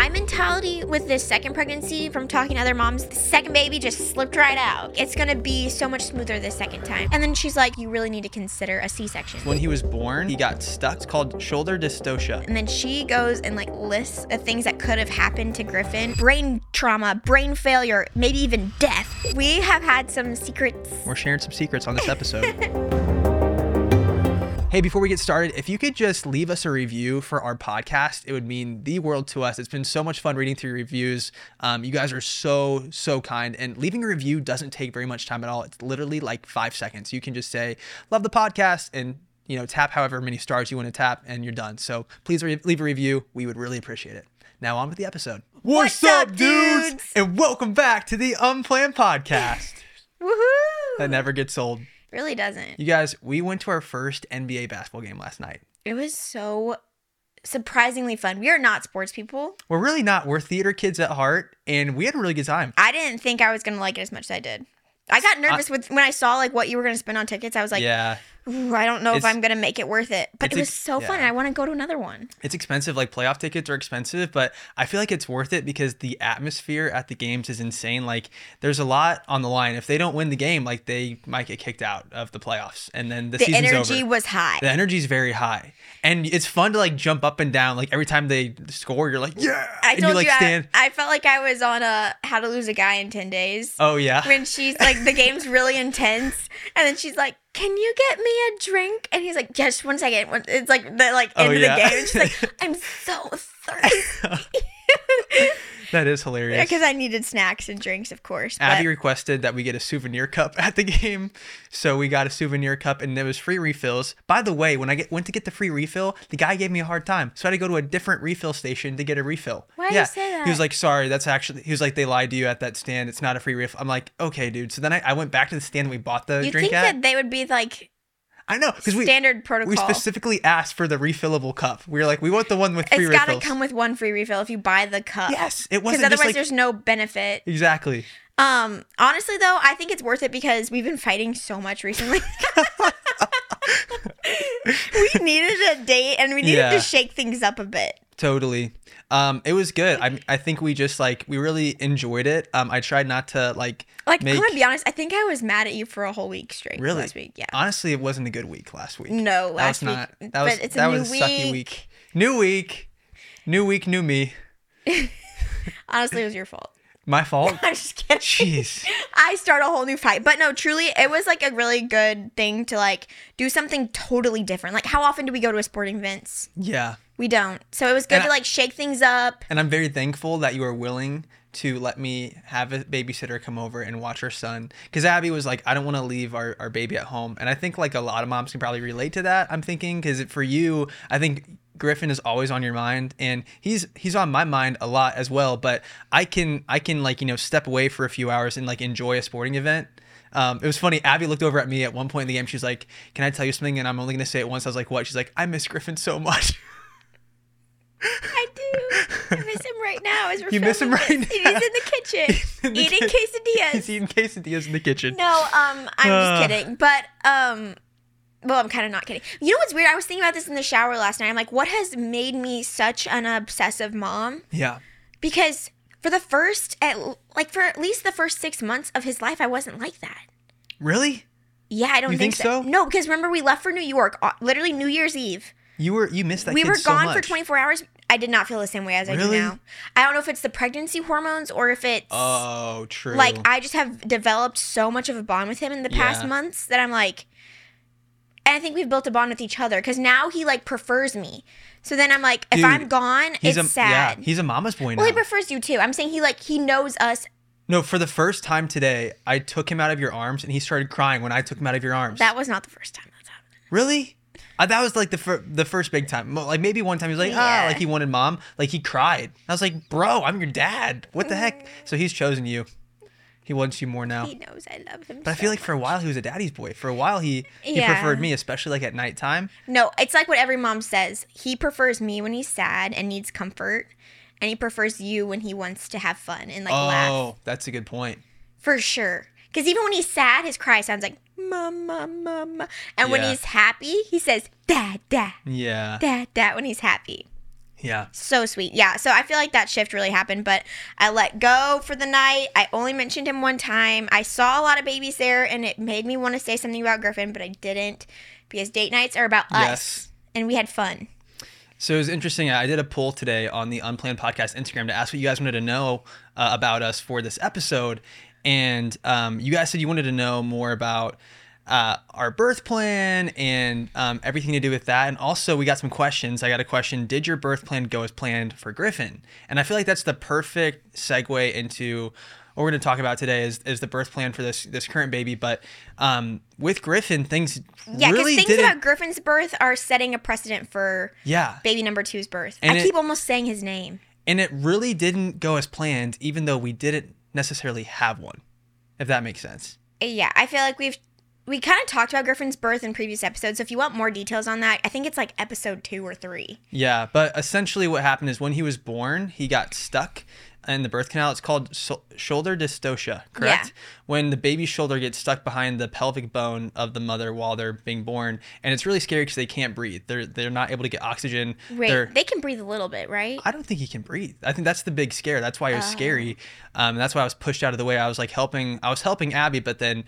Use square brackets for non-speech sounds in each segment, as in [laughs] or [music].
my mentality with this second pregnancy from talking to other moms, the second baby just slipped right out. It's gonna be so much smoother the second time. And then she's like, you really need to consider a C-section. When he was born, he got stuck. It's called shoulder dystocia. And then she goes and like lists the things that could have happened to Griffin brain trauma, brain failure, maybe even death. We have had some secrets. We're sharing some secrets on this episode. [laughs] Hey, before we get started, if you could just leave us a review for our podcast, it would mean the world to us. It's been so much fun reading through your reviews. Um, you guys are so, so kind. And leaving a review doesn't take very much time at all. It's literally like five seconds. You can just say, love the podcast, and you know, tap however many stars you want to tap, and you're done. So please re- leave a review. We would really appreciate it. Now on with the episode. What's up, dudes? And welcome back to the Unplanned Podcast. Woohoo! that never gets old. Really doesn't. You guys, we went to our first NBA basketball game last night. It was so surprisingly fun. We are not sports people. We're really not. We're theater kids at heart, and we had a really good time. I didn't think I was gonna like it as much as I did. I got nervous with when I saw like what you were gonna spend on tickets. I was like, yeah, Ooh, I don't know if I'm gonna make it worth it. But it was so fun. I want to go to another one. it's expensive. Like playoff tickets are expensive, but I feel like it's worth it because the atmosphere at the games is insane. Like there's a lot on the line. If they don't win the game, like they might get kicked out of the playoffs, and then the, The energy over. was high. the energy is very high, and it's fun to like jump up and down. Like every time they score, you're like, yeah, I and told you like you, I- I, felt like I was on a How to Lose a Guy in Ten Days. oh yeah, when she's like the game's really intense and then she's like can you get me a drink? And he's like just one second. It's like the like Oh, end of yeah. the game. And she's like [laughs] i'm so thirsty [laughs] that is hilarious. Yeah, because i needed snacks and drinks of course but Abby requested that we get a souvenir cup at the [laughs] game, so we got a souvenir cup, and there was free refills. By the way, when I get, went to get the free refill, the guy gave me a hard time, so I had to go to a different refill station to get a refill. Why do you say that? He was like, "Sorry, that's actually." He was like, "They lied to you at that stand. It's not a free refill." I'm like, "Okay, dude." So then I, I went back to the stand and we bought the you drink think at. that they would be like I know because we standard protocol we specifically asked for the refillable cup. We were like, "We want the one with free refills. it's got to come with one free refill if you buy the cup yes, it wasn't otherwise like there's no benefit exactly. um honestly though i think it's worth it because we've been fighting so much recently [laughs] [laughs] we needed a date and we needed Yeah. to shake things up a bit Totally. Um, it was good. I I think we just like we really enjoyed it. Um, I tried not to like Like make I'm gonna be honest, I think I was mad at you for a whole week straight really last week. Yeah. Honestly, it wasn't a good week last week. No, last that was week. not. That but was it's that a new was a sucky week. week. New week, new week, new me. [laughs] Honestly, it was your fault. My fault. [laughs] I'm just kidding. Jeez. [laughs] I start a whole new fight. But no, truly, it was like a really good thing to like do something totally different. Like, how often do we go to a sporting events? Yeah, We don't. So it was good And to I- like shake things up. and I'm very thankful that you are willing to let me have a babysitter come over and watch our son because abby was like i don't want to leave our, our baby at home and i think like a lot of moms can probably relate to that i'm thinking because for you i think griffin is always on your mind and he's he's on my mind a lot as well but i can i can like you know step away for a few hours and like enjoy a sporting event um, it was funny. Abby looked over at me at one point in the game. She's like, "Can I tell you something?" And I'm only gonna say it once. I was like, "What?" She's like, "I miss Griffin so much." [laughs] I do. I miss him right now as we're You miss him right this. now. He's in the kitchen [laughs] in the eating ki- quesadillas. He's eating quesadillas in the kitchen. No, um, I'm Uh. just kidding. But um, well, I'm kind of not kidding. You know what's weird? I was thinking about this in the shower last night. I'm like, what has made me such an obsessive mom? Yeah. Because for the first, at like for at least the first six months of his life, I wasn't like that. Really? Yeah, I don't You think, think so? No, because remember we left for New York, uh, literally New Year's Eve. You were you missed that we were so gone for 24 hours. I did not feel the same way as I do now. I don't know if it's the pregnancy hormones or if it's Oh, true. like I just have developed so much of a bond with him in the past Yeah. months that I'm like, and I think we've built a bond with each other because now he like prefers me. So then I'm like, if Dude, I'm gone, he's it's a sad. yeah, he's a mama's boy now. well, he prefers you too. I'm saying he like he knows us. no, for the first time today, I took him out of your arms and he started crying when I took him out of your arms. That was not the first time that's happened. really? Uh, that was like the fir- the first big time. Like maybe one time he was like, ah, Yeah. like he wanted mom. Like he cried. I was like, bro, I'm your dad. What the heck? So he's chosen you. He wants you more now. He knows I love him. But I so feel like for a while he was a daddy's boy. For a while he he Yeah. preferred me, especially like at nighttime. No, it's like what every mom says. He prefers me when he's sad and needs comfort, and he prefers you when he wants to have fun and like laugh. oh, that's a good point. For sure. Because even when he's sad, his cry sounds like mama, mama. And when he's happy, he says dad, dad, Yeah. dad, dad when he's happy. Yeah. So sweet. Yeah. So I feel like that shift really happened, but I let go for the night. I only mentioned him one time. I saw a lot of babies there and it made me want to say something about Griffin, but I didn't because date nights are about us Yes. and we had fun. So it was interesting. I did a poll today on the Unplanned Podcast Instagram to ask what you guys wanted to know uh, about us for this episode, and um, you guys said you wanted to know more about uh, our birth plan and um, everything to do with that. And also, we got some questions. I got a question: Did your birth plan go as planned for Griffin? And I feel like that's the perfect segue into what we're going to talk about today is, is the birth plan for this this current baby. But um, with Griffin, things Yeah, because really things didn't. about Griffin's birth are setting a precedent for yeah, baby number two's birth. And I it- keep almost saying his name. and it really didn't go as planned even though we didn't necessarily have one if that makes sense uh, Yeah, I feel like we've we kind of talked about Griffin's birth in previous episodes. So if you want more details on that, I think it's like episode two or three. yeah but essentially what happened is when he was born he got stuck in the birth canal it's called so- shoulder dystocia correct Yeah. when the baby's shoulder gets stuck behind the pelvic bone of the mother while they're being born and it's really scary because they can't breathe they're they're not able to get oxygen Wait, they're they can breathe a little bit, right? I don't think he can breathe. I think that's the big scare. That's why it was scary. Um, that's why I was pushed out of the way. I was like helping. I was helping Abby, but then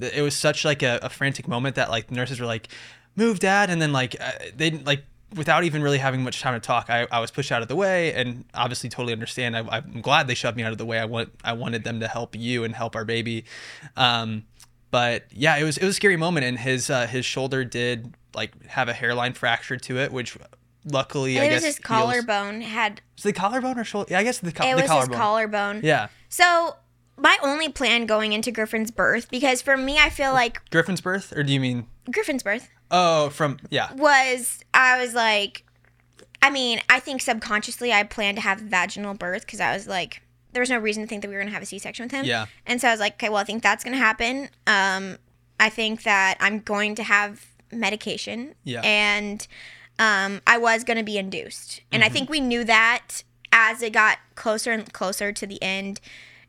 it was such like a, a frantic moment that like the nurses were like, "Move, Dad," and then like uh, they like without even really having much time to talk. I, I was pushed out of the way, and obviously totally understand. I, I'm glad they shoved me out of the way. I want I wanted them to help you and help our baby. Um, but yeah, it was it was a scary moment, and his uh, his shoulder did like have a hairline fracture to it, which luckily I it guess was his heals- collarbone had is the collarbone or shoulder? Yeah, I guess the, co- it the was his collarbone. collarbone. yeah, So my only plan going into Griffin's birth, because for me, I feel like Griffin's birth, or do you mean? Griffin's birth Oh, from yeah, was I was like, I mean, I think subconsciously I planned to have vaginal birth because I was like, there was no reason to think that we were gonna have a C-section with him. yeah, And so I was like, okay, well, I think that's gonna happen. Um, I think that I'm going to have medication. Yeah. And um, I was gonna be induced, and Mm-hmm. I think we knew that as it got closer and closer to the end,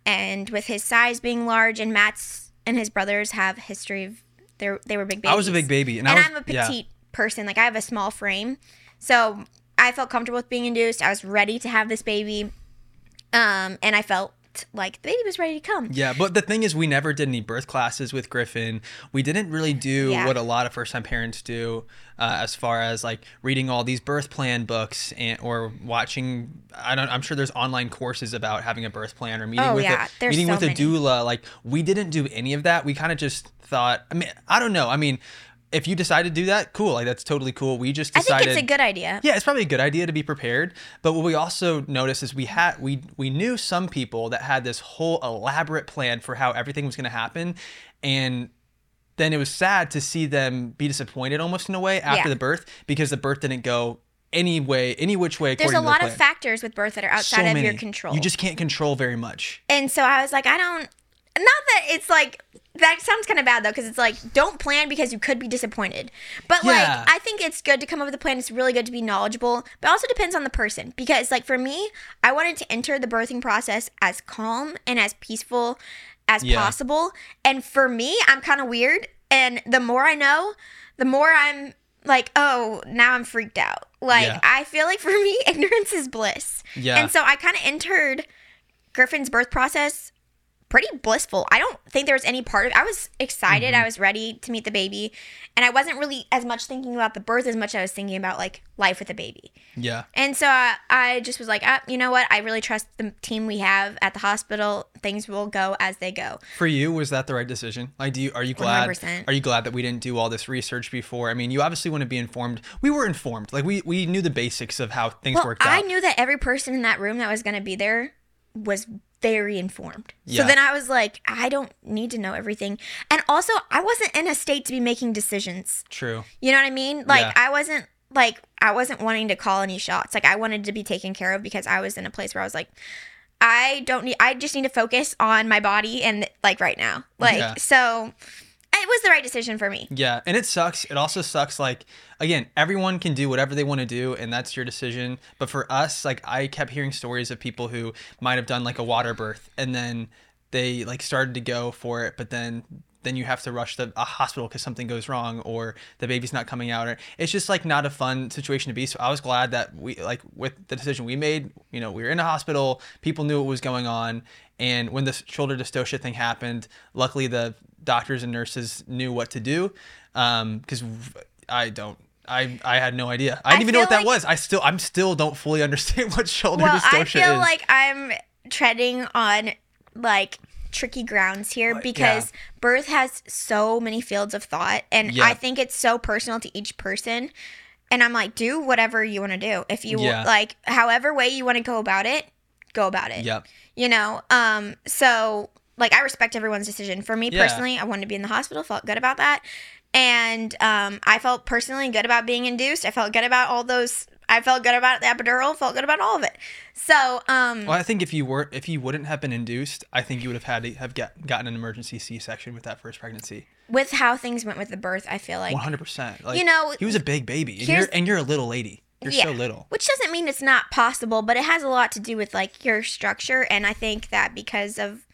and with his size being large, and Matt's and his brothers have history of they they were big babies. I was a big baby, and, and I was, I'm a yeah. petite person. Like I have a small frame, so I felt comfortable with being induced. I was ready to have this baby, um, and I felt like the baby was ready to come. Yeah, but the thing is, we never did any birth classes with Griffin. We didn't really do Yeah. what a lot of first-time parents do, uh, as far as like reading all these birth plan books and or watching. I don't. I'm sure there's online courses about having a birth plan or meeting Oh, with yeah, a meeting so with a doula. Like we didn't do any of that. We kind of just thought. I mean, I don't know. I mean, if you decide to do that, cool. Like that's totally cool. We just decided. I think it's a good idea. Yeah, it's probably a good idea to be prepared. But what we also noticed is we had we we knew some people that had this whole elaborate plan for how everything was going to happen, and then it was sad to see them be disappointed almost in a way after Yeah. the birth because the birth didn't go any way, any which way. There's a lot of factors with birth that are outside So of your control. You just can't control very much. and so I was like, I don't. Not that it's like that sounds kind of bad though, because it's like don't plan because you could be disappointed. But Yeah. like I think it's good to come up with a plan. It's really good to be knowledgeable, but it also depends on the person. Because like for me, I wanted to enter the birthing process as calm and as peaceful as Yeah. possible. And for me, I'm kind of weird. And the more I know, the more I'm like, oh, now I'm freaked out. Like Yeah. I feel like for [laughs] me, ignorance is bliss. Yeah. And so I kind of entered Griffin's birth process pretty blissful. I don't think there was any part of I was excited. Mm-hmm. I was ready to meet the baby. And I wasn't really as much thinking about the birth as much as I was thinking about like life with a baby. Yeah. And so I, I just was like, ah, you know what? I really trust the team we have at the hospital. Things will go as they go. For you, was that the right decision? Like, do you are you glad? 100%. Are you glad that we didn't do all this research before? I mean, you obviously want to be informed. We were informed. Like, we we knew the basics of how things Well, worked I knew that every person in that room that was going to be there was very informed. Yeah. So then I was like, I don't need to know everything. And also, I wasn't in a state to be making decisions. True. You know what I mean? Like Yeah. I wasn't like I wasn't wanting to call any shots. Like I wanted to be taken care of because I was in a place where I was like I don't need I just need to focus on my body and like right now. Like Yeah. so it was the right decision for me. Yeah, and it sucks. It also sucks. Like again, everyone can do whatever they want to do, and that's your decision. But for us, like I kept hearing stories of people who might have done like a water birth, and then they like started to go for it, but then then you have to rush a hospital because something goes wrong or the baby's not coming out. Or it's just like not a fun situation to be. So I was glad that we like with the decision we made. You know, we were in a hospital. People knew what was going on, and when the shoulder dystocia thing happened, luckily the doctors and nurses knew what to do. Because I don't. I, I had no idea. I didn't I even know what feel that like- was. I still I'm still don't fully [laughs] understand what shoulder Well, dystocia I feel is. like I'm treading on like tricky grounds here because birth has so many fields of thought and Yeah. I think it's so personal to each person. And I'm like, do whatever you want to do. If you Yeah. like however way you want to go about it, go about it. Yep. You know? Um so like I respect everyone's decision. For me Yeah. personally, I wanted to be in the hospital, felt good about that. And um I felt personally good about being induced. I felt good about all those I felt good about the epidural, felt good about all of it. So, um Well, I think if you were if you wouldn't have been induced, I think you would have had to have get, gotten an emergency C-section with that first pregnancy. with how things went with the birth, I feel like One hundred percent. Like You know, he was a big baby, and you're and you're a little lady. You're so little. Which doesn't mean it's not possible, but it has a lot to do with like your structure. And I think that because of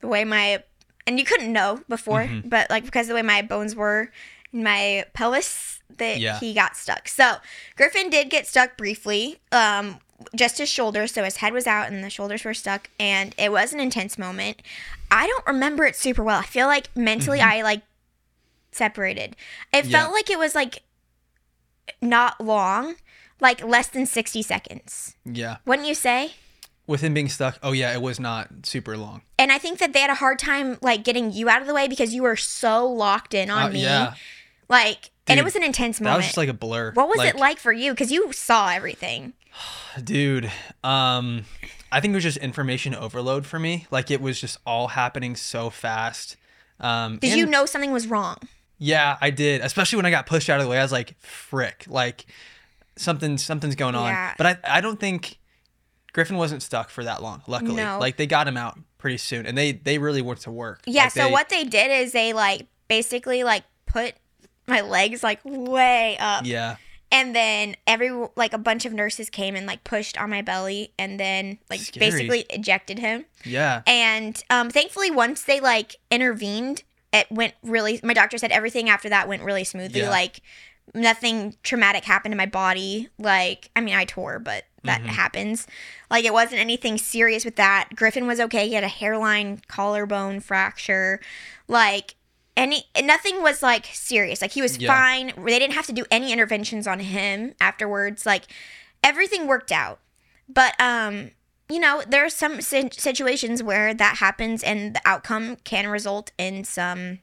the way my and you couldn't know before, Mm-hmm. but like because of the way my bones were in my pelvis, that Yeah. he got stuck. So Griffin did get stuck briefly. Um just his shoulders, so his head was out and the shoulders were stuck, and it was an intense moment. I don't remember it super well. I feel like mentally I like separated. It Mm-hmm. Yeah. felt like it was like not long, like less than 60 seconds. Yeah. Wouldn't you say? With him being stuck, oh yeah, it was not super long. And I think that they had a hard time like getting you out of the way because you were so locked in on Uh, me. yeah. Like and it was an intense moment. That was just like a blur. what was it like for you? Because you saw everything. [sighs] dude um i think it was just information overload for me like it was just all happening so fast um Did and- you know something was wrong? yeah i did especially when i got pushed out of the way i was like frick like something something's going on Yeah. but i i don't think griffin wasn't stuck for that long luckily. No. like they got him out pretty soon and they they really went to work. Yeah, Like, so they- what they did is they like basically like put my legs like way up. Yeah. And then every like a bunch of nurses came and like pushed on my belly and then like Scary. basically ejected him. Yeah. And um thankfully once they like intervened it went really my doctor said everything after that went really smoothly. Yeah. like nothing traumatic happened to my body. Like i mean i tore but that Mhm. happens. Like it wasn't anything serious with that. Griffin was okay. He had a hairline collarbone fracture. Like any nothing was like serious. Like he was Yeah. fine. They didn't have to do any interventions on him afterwards. Like everything worked out. But um you know there are some situations where that happens and the outcome can result in some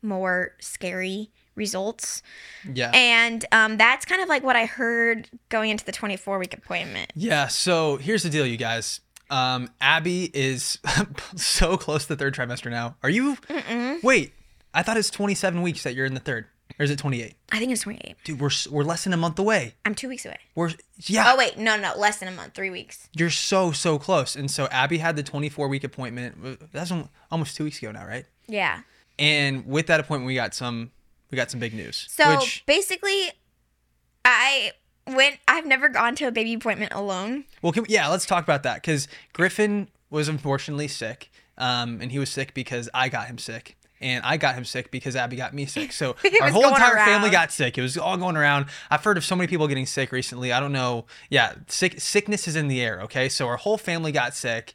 more scary results yeah and um that's kind of like what i heard going into the 24 week appointment Yeah, so here's the deal, you guys. Um, Abby is [laughs] so close to the third trimester now. Are you? Wait, I thought it's 27 weeks that you're in the third, or is it 28? i think it's 28 Dude, we're we're less than a month away. i'm two weeks away We're yeah, oh wait no no less than a month three weeks you're so so close. And so Abby had the 24 week appointment. That's almost two weeks ago now, right? yeah And with that appointment, we got some we got some big news. So which basically, I went. I've never gone to a baby appointment alone. Well, can, yeah, let's talk about that because Griffin was unfortunately sick, um, and he was sick because I got him sick, and I got him sick because Abby got me sick. So [laughs] our whole entire family got sick. It was all going around. I've heard of so many people getting sick recently. I don't know. Yeah, sick sickness is in the air. Okay, so our whole family got sick,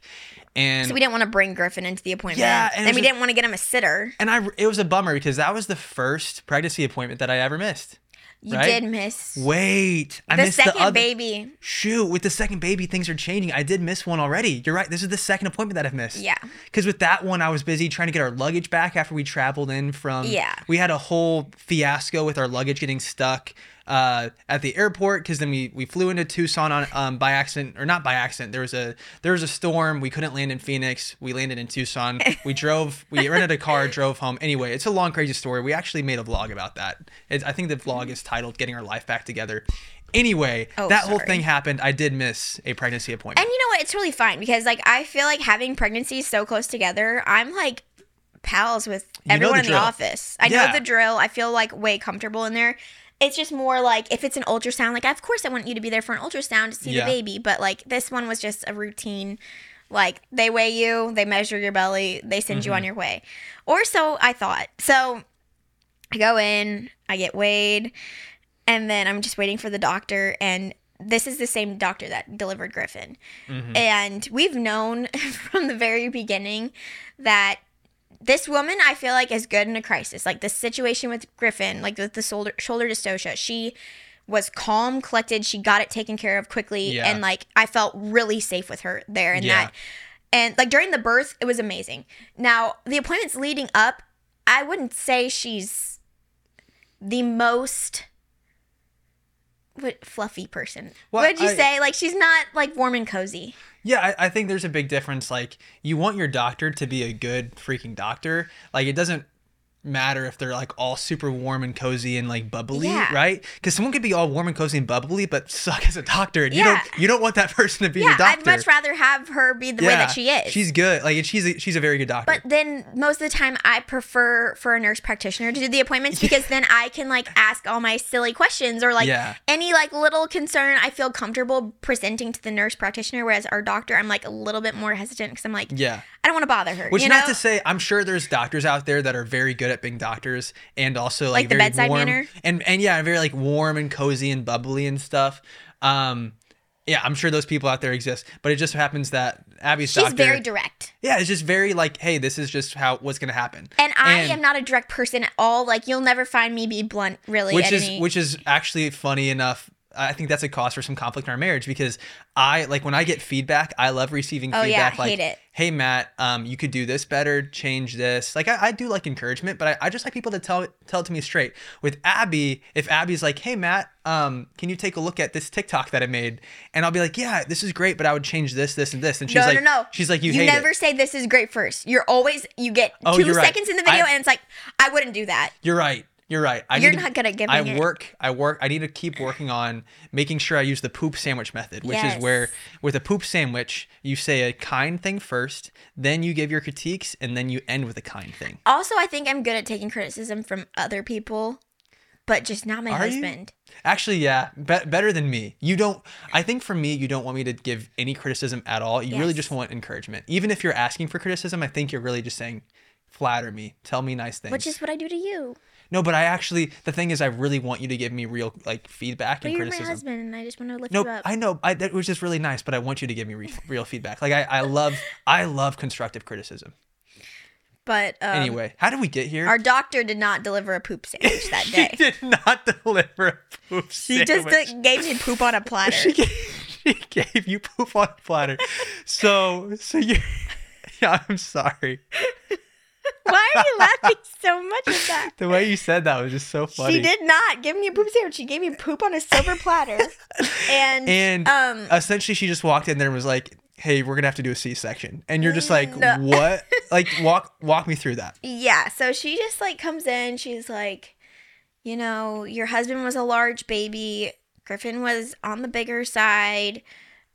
and So we didn't want to bring Griffin into the appointment. Yeah, and and, we a- didn't want to get him a sitter. and I it was a bummer because that was the first pregnancy appointment that I ever missed. You right? did miss Wait, I the missed second the other. baby. Shoot, with the second baby, things are changing. I did miss one already. You're right. This is the second appointment that I've missed. Yeah. Because with that one, I was busy trying to get our luggage back after we traveled in from. Yeah. We had a whole fiasco with our luggage getting stuck uh, at the airport because then we, we flew into Tucson on um, by accident or not by accident. There was a there was a storm. We couldn't land in Phoenix. We landed in Tucson. [laughs] We drove. We rented a car, drove home. Anyway, it's a long crazy story. We actually made a vlog about that. It's, I think the vlog is titled "Getting Our Life Back Together." Anyway, Oh, that whole thing happened. I did miss a pregnancy appointment. And you know what? It's really fine because like I feel like having pregnancies so close together, I'm like pals with know everyone the in the drill. office. I Yeah. know the drill. I feel like way comfortable in there. It's just more like if it's an ultrasound, like of course I want you to be there for an ultrasound to see Yeah. the baby, but like this one was just a routine Like they weigh you, they measure your belly, they send you on mm-hmm. your way. Or so I thought. So I go in, I get weighed, and then I'm just waiting for the doctor and this is the same doctor that delivered Griffin. Mm-hmm. And we've known [laughs] from the very beginning that this woman I feel like is good in a crisis. Like the situation with Griffin, like with the shoulder shoulder dystocia, she was calm, collected. She got it taken care of quickly, Yeah. and like I felt really safe with her there. And Yeah. that, and like during the birth, it was amazing. Now the appointments leading up, I wouldn't say she's the most. What fluffy person? Well, what would you I- say? Like she's not like warm and cozy. Yeah, I, I think there's a big difference. Like, you want your doctor to be a good freaking doctor. Like, it doesn't matter if they're like all super warm and cozy and like bubbly, Yeah. right? Because someone could be all warm and cozy and bubbly, but suck as a doctor, and you don't you don't want that [laughs] person to be your Yeah, doctor. I'd much rather have her be the way that she is. She's good. Like, she's a, she's a very good doctor. But then most of the time, I prefer for a nurse practitioner to do the appointments [laughs] because then I can like ask all my silly questions or like Yeah. any like little concern I feel comfortable presenting to the nurse practitioner. Whereas our doctor, I'm like a little bit more hesitant because I'm like, yeah. I don't want to bother her. Which you not know? to say, I'm sure there's doctors out there that are very good at being doctors and also like, Like the very bedside warm manner? and and yeah, very like warm and cozy and bubbly and stuff. Um, yeah, I'm sure those people out there exist, but it just happens that Abby's She's doctor, very direct. yeah, it's just very like, hey, this is just how what's gonna happen, And I am not a direct person at all. Like you'll never find me be blunt, really. which is any- which is actually funny enough. I think that's a cause for some conflict in our marriage because I like when I get feedback, I love receiving Oh, yeah, feedback. like, hate it. hey Matt, um, you could do this better, change this. Like I, I do like encouragement, but I, I just like people to tell it tell it to me straight. With Abby, if Abby's like, hey Matt, um, can you take a look at this TikTok that I made? And I'll be like, yeah, this is great, but I would change this, this, and this. And she's no, like, no, no. she's like, you, you never it. say this is great first. You're always you get Oh, 2 right. seconds in the video I- and it's like I wouldn't do that. You're right. You're right. I You're not good at giving I it. work. I work. I need to keep working on making sure I use the poop sandwich method, which Yes. is where with a poop sandwich you say a kind thing first, then you give your critiques, and then you end with a kind thing. Also, I think I'm good at taking criticism from other people, but just not my Are you? husband. Actually, yeah, be- better than me. You don't. I think for me, you don't want me to give any criticism at all. You really just want encouragement. Even if you're asking for criticism, I think you're really just saying, flatter me, tell me nice things. Which is what I do to you. No, but I actually the thing is, I really want you to give me real like feedback But and you're my criticism. husband, and I just want to lift Nope, you up. I know. I, that was just really nice, but I want you to give me re- real feedback. Like I, I love, I love constructive criticism. but um, Anyway, how did we get here? our doctor did not deliver a poop sandwich that [laughs] day. she did not deliver a poop She just sandwich. uh, gave me poop on a platter. she, gave, she gave you poop on a platter. So, so you. Yeah, [laughs] I'm sorry. [laughs] Why are you laughing so much at that? The way you said that was just so funny. She did not give me a poop sandwich. She gave me poop on a silver platter. [laughs] And, And um, essentially, she just walked in there and was like, "Hey, we're gonna have to do a C-section," and you're just like, No. "What?" [laughs] Like, walk walk me through that. yeah, so she just like comes in. She's like, you know, your husband was a large baby. Griffin was on the bigger side.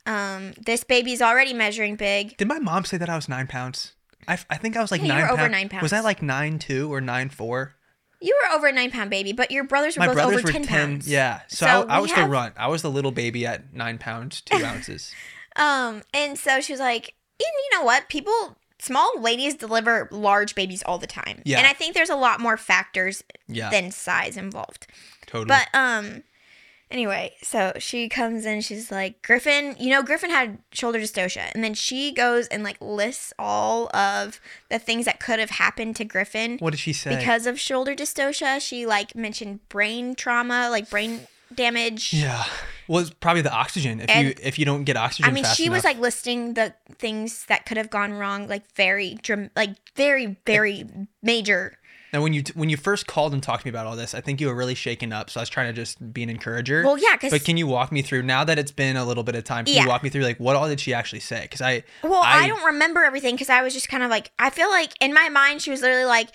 Um, this baby's already measuring big. Did my mom say that I was nine pounds? I, I think I was like Yeah, you nine. were over nine Was that like nine two or nine four? You were over a nine pound baby, but your brothers were My both brothers over were 10 ten. pounds. Yeah, so, So I, I was have- the runt. I was the little baby at nine pounds two [laughs] ounces. Um, and so she was like, and you know what? People, small ladies deliver large babies all the time. Yeah. And I think there's a lot more factors Yeah, than size involved. totally. But um anyway, so she comes in, she's like, Griffin, you know, Griffin had shoulder dystocia. And then she goes and like lists all of the things that could have happened to Griffin what did she say? because of shoulder dystocia. She like mentioned brain trauma, like brain damage. yeah, well, it's probably the oxygen. If you if you don't get oxygen, I mean, she was like listing the things that could have gone wrong, like very, dram- like very, very major. Now, when you when you first called and talked to me about all this, I think you were really shaken up. So I was trying to just be an encourager. Well, yeah, but can you walk me through now that it's been a little bit of time? Can Yeah. you walk me through like what all did she actually say? Because I Well, I, don't remember everything because I was just kind of like, I feel like in my mind, she was literally like,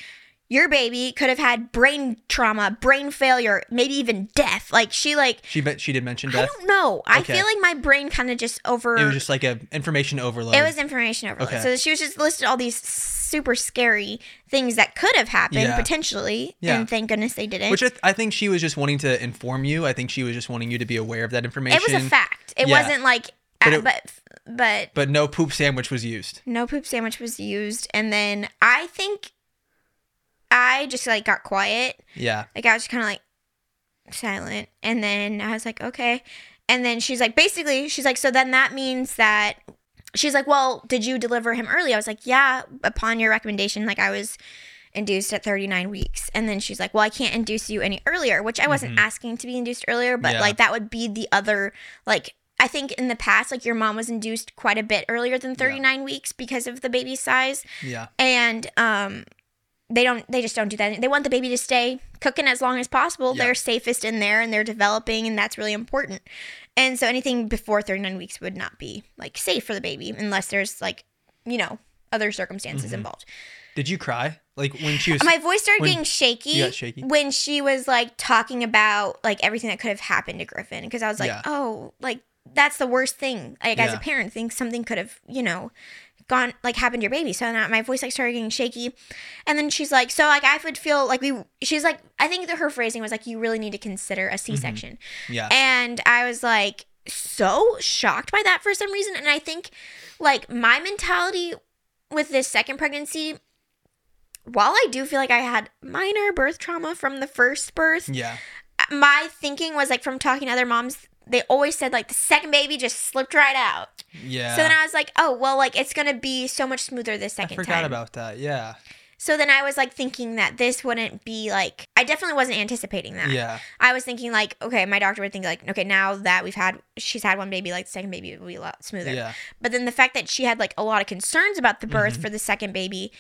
your baby could have had brain trauma, brain failure, maybe even death. Like, she, like, she she did mention death. I don't know. I feel like my brain kind of just over. It was just like a information overload. It was information overload. Okay. So she was just listed all these super scary things that could have happened Yeah. potentially. Yeah. And thank goodness they didn't. Which I, th- I think she was just wanting to inform you. I think she was just wanting you to be aware of that information. it was a fact. It Yeah. wasn't like, But but, it- but but But no poop sandwich was used. no poop sandwich was used. And then I think I just like got quiet. Yeah. Like I was just kind of like silent. And then I was like, okay. And then she's like, basically, she's like, so then that means that she's like, well, did you deliver him early? I was like, yeah, upon your recommendation. Like I was induced at 39 weeks. And then she's like, well, I can't induce you any earlier, which I wasn't asking to be induced earlier, but Yeah. like that would be the other, like, I think in the past, like your mom was induced quite a bit earlier than 39 weeks because of the baby size Yeah. and um they don't they just don't do that they want the baby to stay cooking as long as possible Yeah. they're safest in there and they're developing and that's really important and so anything before 39 weeks would not be like safe for the baby unless there's like you know other circumstances Mm-hmm. involved Did you cry? Like when she was my voice started getting shaky, shaky? when she was like talking about like everything that could have happened to griffin because i was like Yeah. oh like that's the worst thing like as a parent think something could have you know gone like happened to your baby so now my voice like started getting shaky and then she's like so like i would feel like we she's like i think that her phrasing was like you really need to consider a mm-hmm. c-section Yeah. and I was like so shocked by that for some reason. And I think like my mentality with this second pregnancy, while I do feel like I had minor birth trauma from the first birth, yeah. my thinking was like from talking to other moms, they always said like the second baby just slipped right out. Yeah. So then I was like, oh, well, like it's going to be so much smoother this I second forgot time. about that. Yeah. so then I was like thinking that this wouldn't be like, I definitely wasn't anticipating that. Yeah. I was thinking like, okay, my doctor would think like, okay, now that we've had, she's had one baby, like the second baby will be a lot smoother. Yeah. But then the fact that she had like a lot of concerns about the birth Mm-hmm. for the second baby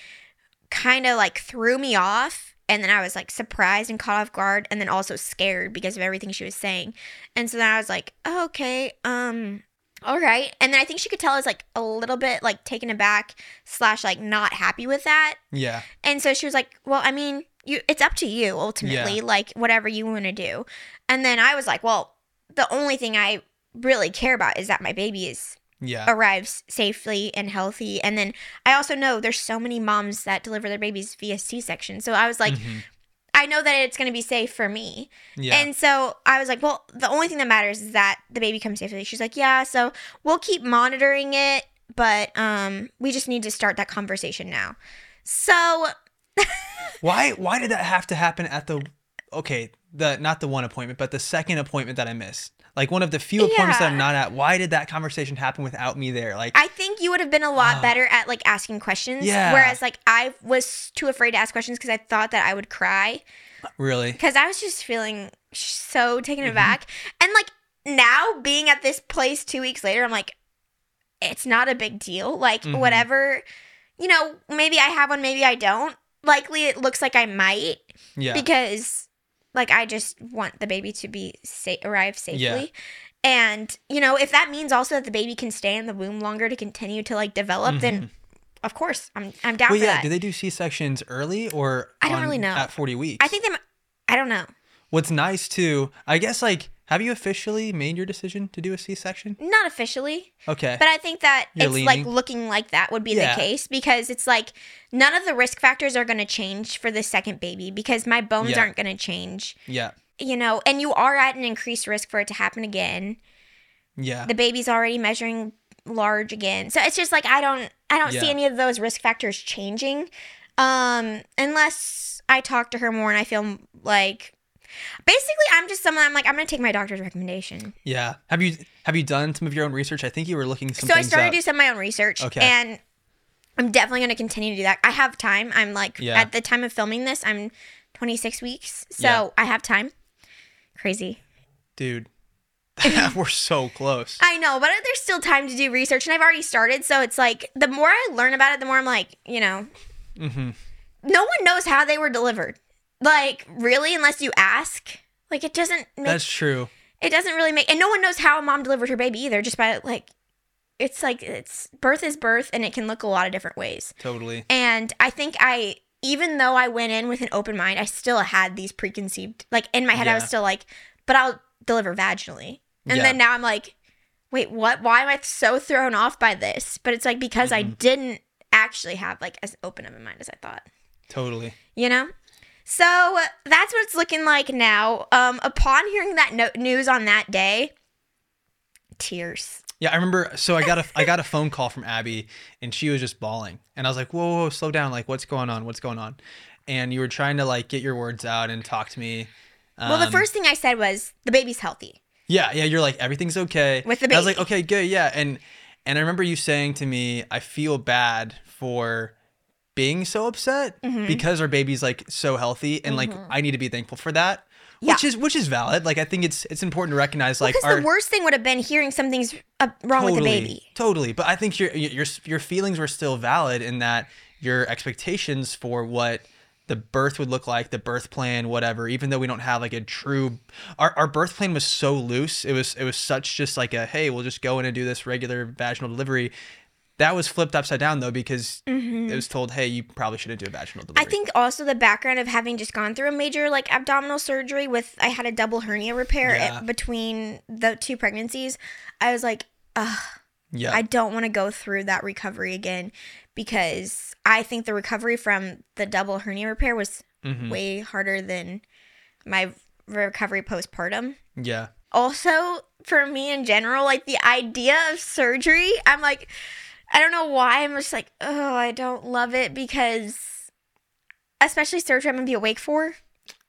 kind of like threw me off. And then I was like surprised and caught off guard and then also scared because of everything she was saying. And so then I was like, oh, okay, um, all right. And then I think she could tell I was like a little bit like taken aback slash like not happy with that. Yeah. And so she was like, "Well, I mean, you it's up to you ultimately, Yeah. like whatever you want to do." And then I was like, "Well, the only thing I really care about is that my baby is Yeah. arrives safely and healthy." And then I also know there's so many moms that deliver their babies via C-section. So I was like, Mhm. I know that it's going to be safe for me. Yeah. And so I was like, well, the only thing that matters is that the baby comes safely. She's like, yeah, so we'll keep monitoring it, but um, we just need to start that conversation now. So [laughs] why why did that have to happen at the okay, the not the one appointment, but the second appointment that I missed? Like one of the few appointments that I'm not at. Why did that conversation happen without me there? Like I think you would have been a lot Ah. better at like asking questions. Yeah. Whereas like I was too afraid to ask questions because I thought that I would cry really? because I was just feeling so taken Mm-hmm. aback. And like now being at this place two weeks later, I'm like, it's not a big deal. Like Mhm. whatever, you know, maybe I have one, maybe I don't. Likely it looks like I might Yeah. because like I just want the baby to be sa- arrive safely. Yeah. And you know, if that means also that the baby can stay in the womb longer to continue to like develop, then mm-hmm. of course I'm I'm down well, for yeah. that. Do they do C sections early or I don't on- really know. at 40 weeks? I think they. I don't know. What's nice too, I guess, like, have you officially made your decision to do a C section? Not officially, Okay. but I think that You're it's like looking like that would be Yeah. the case because it's like none of the risk factors are going to change for the second baby because my bones Yeah. aren't going to change. yeah. You know, and you are at an increased risk for it to happen again. Yeah. the baby's already measuring large again. So it's just like I don't I don't see any of those risk factors changing um unless I talk to her more and I feel like basically I'm just someone I'm like I'm to take my doctor's recommendation. yeah. Have you have you done some of your own research? I think you were looking some so I started up. to do some of my own research Okay. and I'm definitely to continue to do that. I have time. I'm like Yeah. at the time of filming this I'm 26 weeks. So Yeah. I have time. Crazy. Dude. [laughs] [laughs] we're so close. I know, but there's still time to do research, and I've already started. So it's like the more I learn about it, the more I'm like, you know, mm-hmm. no one knows how they were delivered. Like, really, unless you ask. Like, it doesn't make That's true. it doesn't really make, and no one knows how a mom delivered her baby either. Just by like, it's like it's birth is birth, and it can look a lot of different ways. Totally. And I think I, even though I went in with an open mind, I still had these preconceived, like in my head, I was still like, but I'll deliver vaginally. And Yeah. then now I'm like, wait, what? Why am I so thrown off by this? But it's like because I Mm-hmm. didn't actually have like as open of a mind as I thought, Totally. you know? So that's what it's looking like now. Um, upon hearing that no- news on that day, tears. Yeah, I remember. So I got a I got a phone call from Abby, and she was just bawling, and I was like, "Whoa, whoa, slow down! Like, what's going on? What's going on?" And you were trying to like get your words out and talk to me. well, the Um, first thing I said was the baby's healthy. Yeah, yeah. You're like everything's okay With the And I was like, okay, good, yeah. And and I remember you saying to me, I feel bad for being so upset Mm-hmm. because our baby's like so healthy, and like I need to be thankful for that. Which is which is valid. Like I think it's it's important to recognize like Because our the worst thing would have been hearing something's uh, wrong with the baby. Totally. But I think your your your feelings were still valid in that your expectations for what the birth would look like, the birth plan, whatever, even though we don't have like a true our, our birth plan was so loose. It was it was such just like a hey, we'll just go in and do this regular vaginal delivery. That was flipped upside down though because it was told, hey, you probably shouldn't do a vaginal delivery. Mm-hmm. I think also the background of having just gone through a major like abdominal surgery with I had a double hernia repair Yeah. at- between the two pregnancies. I was like, ugh, yeah. I don't want to go through that recovery again because I think the recovery from the double hernia repair was Mhm. way harder than my recovery postpartum. yeah. also for me in general like the idea of surgery i'm like i don't know why i'm just like oh i don't love it because especially surgery i'm gonna be awake for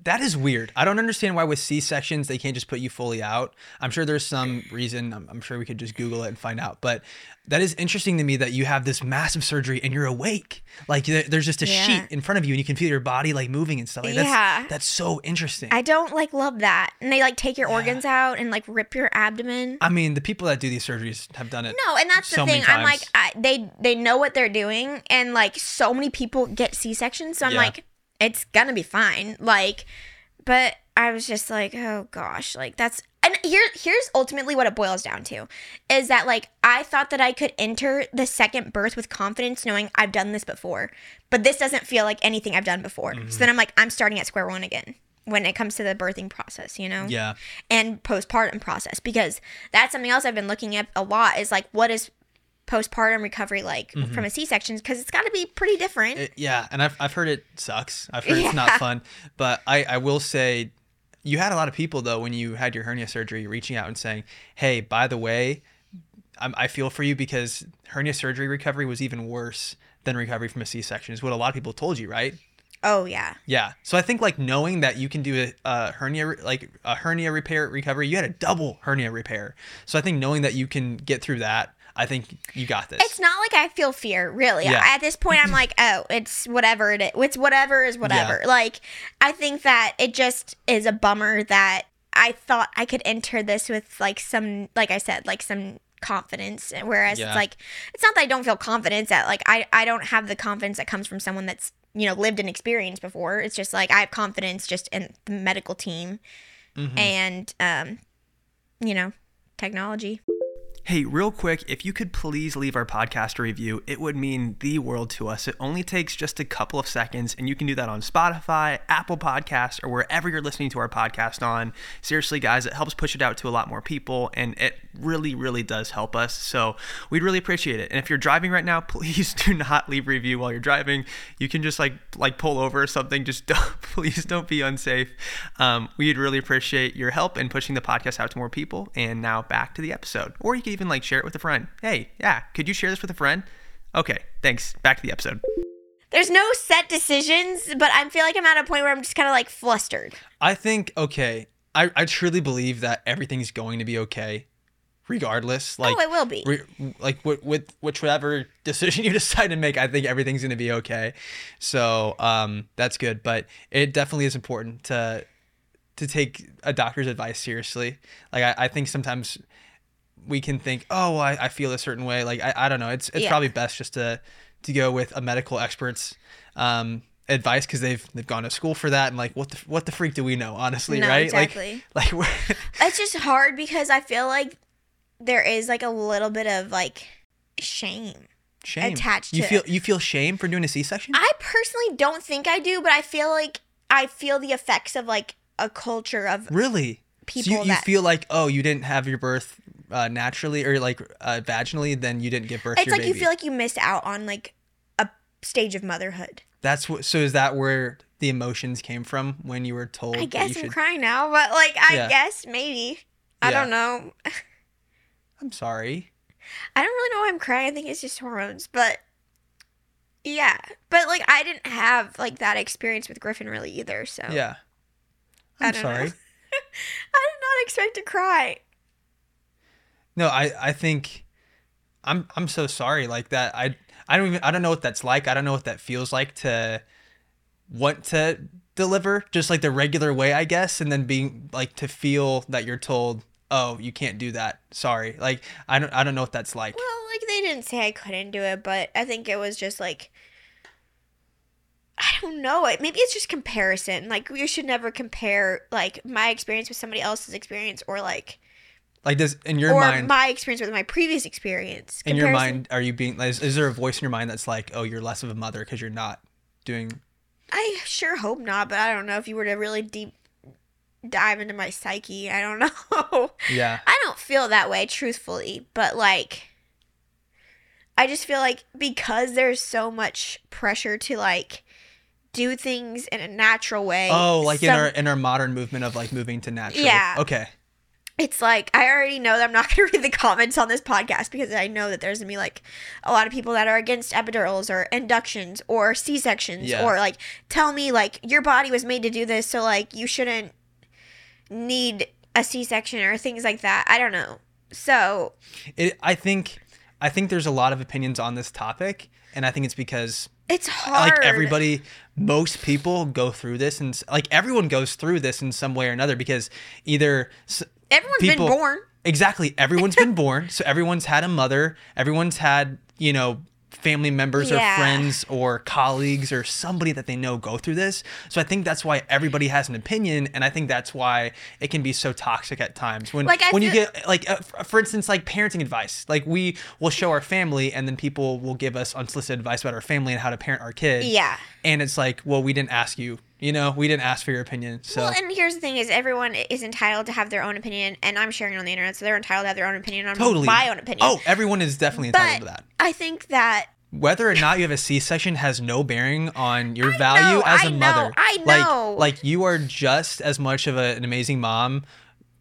That is weird. I don't understand why with C sections they can't just put you fully out. I'm sure there's some reason. I'm, I'm sure we could just Google it and find out. But that is interesting to me that you have this massive surgery and you're awake. Like there's just a Yeah. sheet in front of you and you can feel your body like moving and stuff. Like, that's, Yeah. That's so interesting. i don't like love that and they like take your organs out and like rip your abdomen I mean, the people that do these surgeries have done it. no and that's so the thing i'm like. I, they they know what they're doing and like so many people get c-sections so i'm Yeah. like it's gonna be fine like but i was just like oh gosh like that's and here here's ultimately what it boils down to is that like i thought that i could enter the second birth with confidence knowing i've done this before but this doesn't feel like anything i've done before Mm-hmm. so then i'm like i'm starting at square one again when it comes to the birthing process you know Yeah. and postpartum process because that's something else I've been looking at a lot is like what is postpartum recovery like from a C-section because it's got to be pretty different. Mm-hmm. It- yeah, and I've, I've heard it sucks. I've heard it's not fun. But I, I will say, you had a lot of people though when you had your hernia surgery reaching out and saying, "Hey, by the way, I'm, I feel for you because hernia surgery recovery was even worse than recovery from a C-section." Is what a lot of people told you, right? oh yeah, Yeah. So I think like knowing that you can do a, a hernia like a hernia repair recovery, you had a double hernia repair. So I think knowing that you can get through that, I think you got this. it's not like I feel fear really. Yeah. At this point, I'm like, oh, it's whatever it is. It's whatever is whatever. Like I think that it just is a bummer that I thought I could enter this with like some, like I said, like some confidence whereas Yeah. it's like it's not that i don't feel confidence that like i i don't have the confidence that comes from someone that's you know lived and experienced before it's just like i have confidence just in the medical team Mhm. and um you know technology Hey, real quick, if you could please leave our podcast a review, it would mean the world to us. It only takes just a couple of seconds, and you can do that on Spotify, Apple Podcasts, or wherever you're listening to our podcast on. Seriously, guys, it helps push it out to a lot more people, and it really, really does help us. So we'd really appreciate it. And if you're driving right now, [laughs] please do not leave review while you're driving. You can just like like pull over or something. Just [laughs] don't, please don't be unsafe. Um, we'd really appreciate your help in pushing the podcast out to more people. And now back to the episode, or you can even like share it with a friend. Hey, yeah, could you share this with a friend? Okay, thanks. Back to the episode. there's no set decisions but i feel like i'm at a point where i'm just kind of like flustered I think okay. I, I truly believe that everything's going to be okay, regardless. Like oh it will be re- like with, with whichever [laughs] decision you decide to make, I think everything's going to be okay. So um, that's good, but it definitely is important to to take a doctor's advice seriously. Like I, I think sometimes we can think, oh, well, I, I feel a certain way. Like I, I don't know. It's it's Yeah. probably best just to to go with a medical expert's um, advice because they've they've gone to school for that and like what the what the freak do we know honestly No, right exactly. [laughs] like like [laughs] it's just hard because i feel like there is like a little bit of like shame shame Attached you to feel it. you feel shame for doing a c-section I personally don't think I do, but I feel like I feel the effects of like a culture of Really? people so you, you feel like oh you didn't have your birth uh, naturally or like uh, vaginally then you didn't give birth it's like you feel like you missed out on like a stage of motherhood. That's what so is that where the emotions came from when you were told I guess I'm should crying now, but like I Yeah. guess maybe. I Yeah. don't know. [laughs] I'm sorry. I don't really know why I'm crying. I think it's just hormones, but yeah. But like I didn't have like that experience with Griffin really either, so Yeah. I I'm don't know. sorry. [laughs] I did not expect to cry. No, I I think I'm I'm so sorry like that. I I don't even I don't know what that's like. I don't know what that feels like to want to deliver just like the regular way, I guess, and then being like to feel that you're told, "Oh, you can't do that." Sorry. Like I don't I don't know what that's like. Well, like they didn't say I couldn't do it, but I think it was just like I don't know. Maybe it's just comparison. Like you should never compare like my experience with somebody else's experience or like Like this in your or mind my experience with my previous experience. in your mind are you being is, is there a voice in your mind that's like, "Oh, you're less of a mother because you're not doing I sure hope not, but I don't know if you were to really deep dive into my psyche. I don't [laughs] know. Yeah. I don't feel that way, truthfully, but like, I just feel like because there's so much pressure to like do things in a natural way. Oh, like in our in our modern movement of like moving to natural. Yeah. Okay. It's like I already know that I'm not [laughs] going to read the comments on this podcast because I know that there's going to be like a lot of people that are against epidurals or inductions or C-sections Yeah. or like tell me like your body was made to do this so like you shouldn't need a C-section or things like that. I don't know. So, It I think I think there's a lot of opinions on this topic and I think it's because it's uh, hard. like everybody most people go through this and like everyone goes through this in some way or another because either Everyone's people- been born. exactly. [laughs] Everyone's been born. So everyone's had a mother. Everyone's had you know family members or friends or colleagues or somebody that they know go through this. So i think that's why everybody has an opinion and i think that's why it can be so toxic at times. When Like, when you get like uh, for instance like parenting advice. Like we will show our family and then people will give us unsolicited advice about our family and how to parent our kids. Yeah. And it's like well we didn't ask you you know we didn't ask for your opinion so Well, and here's the thing: is everyone is entitled to have their own opinion, and I'm sharing it on the internet, so they're entitled to have their own opinion on totally my own opinion. oh everyone is definitely entitled but to that I think that whether or not you have a C-section has no bearing on your I value know, as a I know, mother. I Like, know. like you are just as much of a, an amazing mom,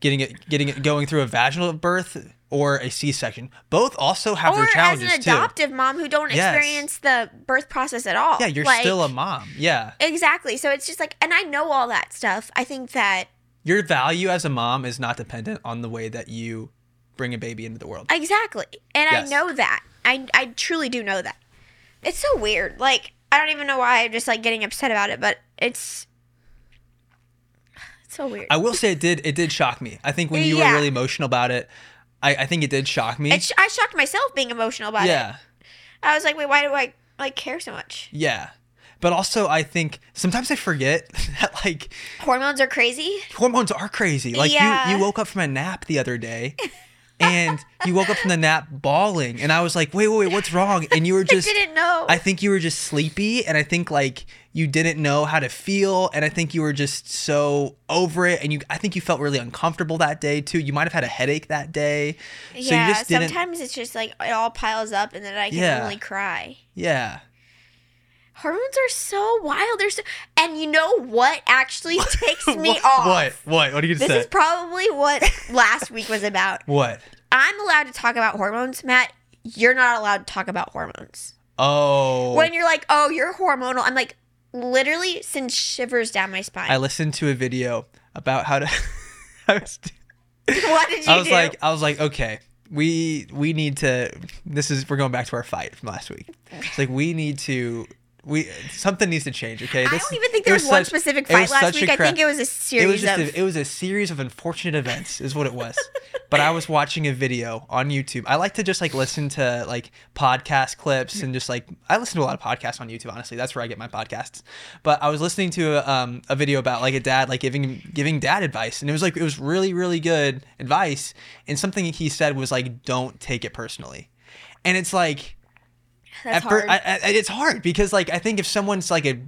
getting it, getting it, going through a vaginal birth or a C-section. Both also have or their as challenges an too. adoptive mom who don't Yes. experience the birth process at all. Yeah, you're Like, still a mom. Yeah, exactly. So it's just like, and I know all that stuff. I think that your value as a mom is not dependent on the way that you bring a baby into the world. exactly, and Yes. I know that. I I truly do know that. It's so weird. Like I don't even know why I'm just like getting upset about it, but it's it's so weird. I will say it did it did shock me. I think when you Yeah. were really emotional about it, I, I think it did shock me. It sh- I shocked myself being emotional about it. yeah. I was like, wait, why do I like care so much? Yeah. But also I think sometimes I forget [laughs] that like Hormones are crazy. hormones are crazy. Like Yeah. you you woke up from a nap the other day and you woke up from the nap bawling and I was like, "Wait, wait, wait, what's wrong?" And you were [laughs] just I didn't know. I think you were just sleepy and I think like you didn't know how to feel and I think you were just so over it and you I think you felt really uncomfortable that day too. You might have had a headache that day. So yeah, you just didn't sometimes it's just like it all piles up and then I can Yeah. only cry. Yeah. Hormones are so wild. They're so, and you know what actually [laughs] takes me what, off. What? What? What are you gonna This say? This is probably what last week was about. [laughs] what? I'm allowed to talk about hormones, Matt. You're not allowed to talk about hormones. Oh. When you're like, "Oh, you're hormonal," I'm like, literally sends shivers down my spine. I listened to a video about how to [laughs] I was what did you I was do? like, I was like, okay, we we need to. This is we're going back to our fight from last week. It's like we need to. We something needs to change. Okay, I don't even think there was, one such- specific fight last week. I think it was a series. It was just of. a, it was a series of unfortunate events, is what it was. but I was watching a video on YouTube. I like to just like listen to like podcast clips and just like I listen to a lot of podcasts on YouTube. Honestly, that's where I get my podcasts. But I was listening to a, um, a video about like a dad like giving giving dad advice, and it was like it was really really good advice. And something he said was like, "Don't take it personally," and it's like That's hard. I, I, it's hard because like I think if someone's like a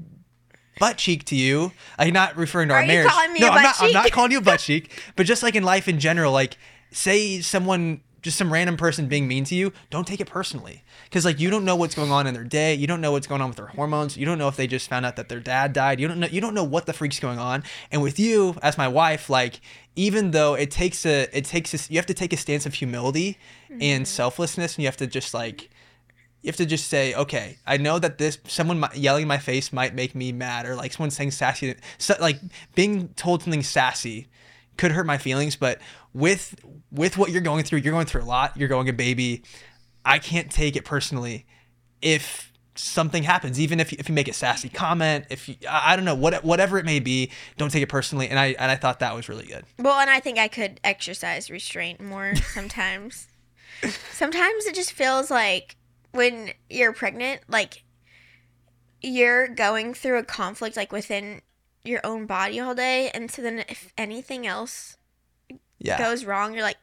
butt cheek to you, I'm not referring to Are our marriage. calling me no, a I'm not. I'm not calling you a butt [laughs] cheek, but just like in life in general, like say someone just some random person being mean to you, don't take it personally. Because like you don't know what's going on in their day, you don't know what's going on with their hormones, you don't know if they just found out that their dad died, you don't know you don't know what the freak's going on. And with you, as my wife, like even though it takes a it takes a, you have to take a stance of humility and mm-hmm. selflessness, and you have to just like you have to just say, okay, I know that this someone yelling in my face might make me mad, or like someone saying sassy, so, like being told something sassy could hurt my feelings. But with with what you're going through, you're going through a lot. You're going a baby. I can't take it personally if something happens, even if you, if you make a sassy comment, if you, I I don't know what whatever it may be, don't take it personally. And I and I thought that was really good. Well, and I think I could exercise restraint more sometimes. [laughs] sometimes it just feels like when you're pregnant, like you're going through a conflict like within your own body all day, and so then if anything else Yeah. goes wrong, you're like,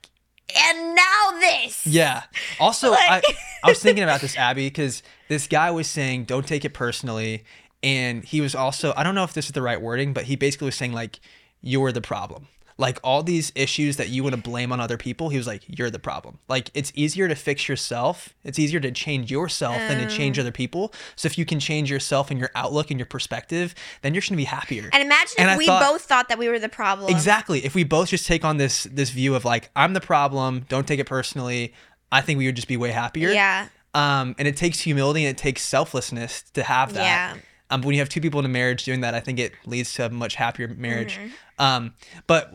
and now this. Yeah. Also, I, [laughs] I was thinking about this, Abby, because this guy was saying, don't take it personally. And he was also, I don't know if this is the right wording, but he basically was saying, like, you're the problem. Like, all these issues that you want to blame on other people, he was like, you're the problem. Like, it's easier to fix yourself. It's easier to change yourself than to Oh. change other people. So, if you can change yourself and your outlook and your perspective, then you're going to be happier. And imagine And if I we thought- both thought that we were the problem. Exactly. If we both just take on this this view of like I'm the problem, don't take it personally, I think we would just be way happier. Yeah. Um, and it takes humility and it takes selflessness to have that. Yeah. Um, when you have two people in a marriage doing that, I think it leads to a much happier marriage. Mm-hmm. Um, but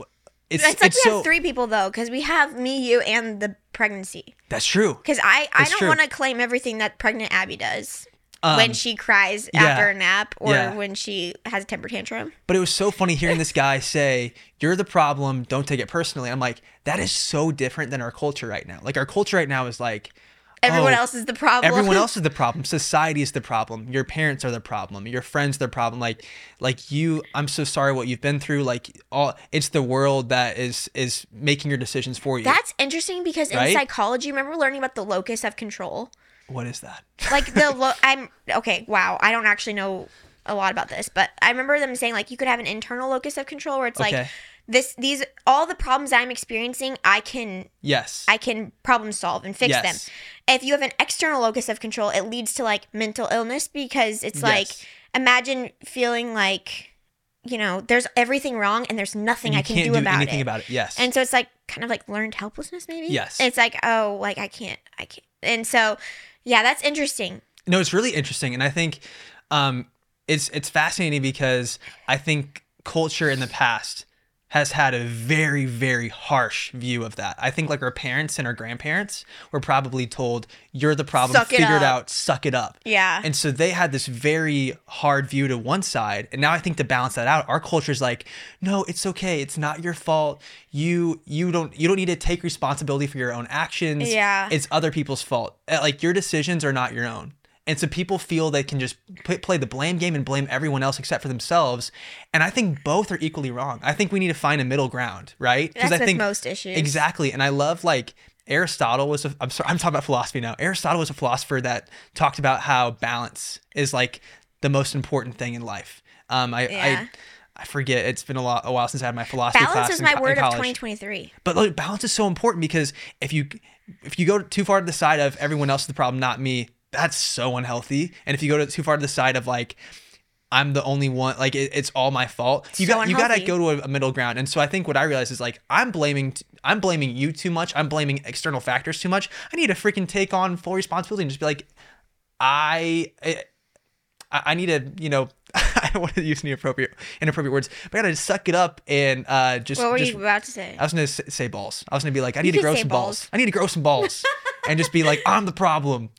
it's It's like it's we so have three people though, because we have me, you, and the pregnancy. that's true. Because I, I That's don't want to claim everything that pregnant Abby does Um, when she cries yeah. after a nap or Yeah. when she has a temper tantrum. But it was so funny hearing this guy say, "You're the problem. Don't take it personally." I'm like, that is so different than our culture right now. Like our culture right now is like, Everyone oh, else is the problem. everyone [laughs] else is the problem society is the problem your parents are the problem your friends are the problem like like you i'm so sorry what you've been through like all it's the world that is is making your decisions for you That's interesting because in Right? psychology, remember learning about the locus of control? what is that Like the [laughs] lo- I'm okay. Wow, I don't actually know a lot about this, but I remember them saying like you could have an internal locus of control where it's like Okay. This these all the problems I'm experiencing, I can yes I can problem solve and fix Yes. them. If you have an external locus of control, it leads to like mental illness because it's like imagine feeling like you know there's everything wrong and there's nothing And I can can't do, about anything it. about it yes And so it's like kind of like learned helplessness maybe. Yes. It's like oh like I can't I can't. And so yeah, that's interesting. no it's really interesting and i think um it's it's fascinating because i think culture in the past has had a very very harsh view of that i think like our parents and our grandparents were probably told you're the problem Suck figure it up." out suck it up Yeah. And so they had this very hard view to one side. And now I think to balance that out, our culture is like, no, it's okay. It's not your fault. You you don't you don't need to take responsibility for your own actions. Yeah. It's other people's fault. Uh, Like your decisions are not your own. And so people feel they can just play, play the blame game and blame everyone else except for themselves. And I think both are equally wrong. I think we need to find a middle ground, right? That's I think most issues. Exactly. And I love like Aristotle was a, I'm sorry I'm talking about philosophy now. Aristotle was a philosopher that talked about how balance is like the most important thing in life. Um I Yeah. I I forget it's been a lot a while since I had my philosophy class Balance is my in word of 2023. But like, balance is so important because if you if you go too far to the side of everyone else is the problem, not me, that's so unhealthy. And if you go to, too far to the side of like I'm the only one, like it, it's all my fault. You So got you got to go to a, a middle ground. And so I think what I realized is like I'm blaming t- I'm blaming you too much. I'm blaming external factors too much. I need to freaking take on full responsibility and just be like I. I I need to, you know, [laughs] I don't want to use any appropriate, inappropriate words, but I gotta suck it up and uh, just, What were just you about to say? I was gonna say balls. I was gonna be like, I need to grow some balls. balls. I need to grow some balls, [laughs] and just be like, I'm the problem.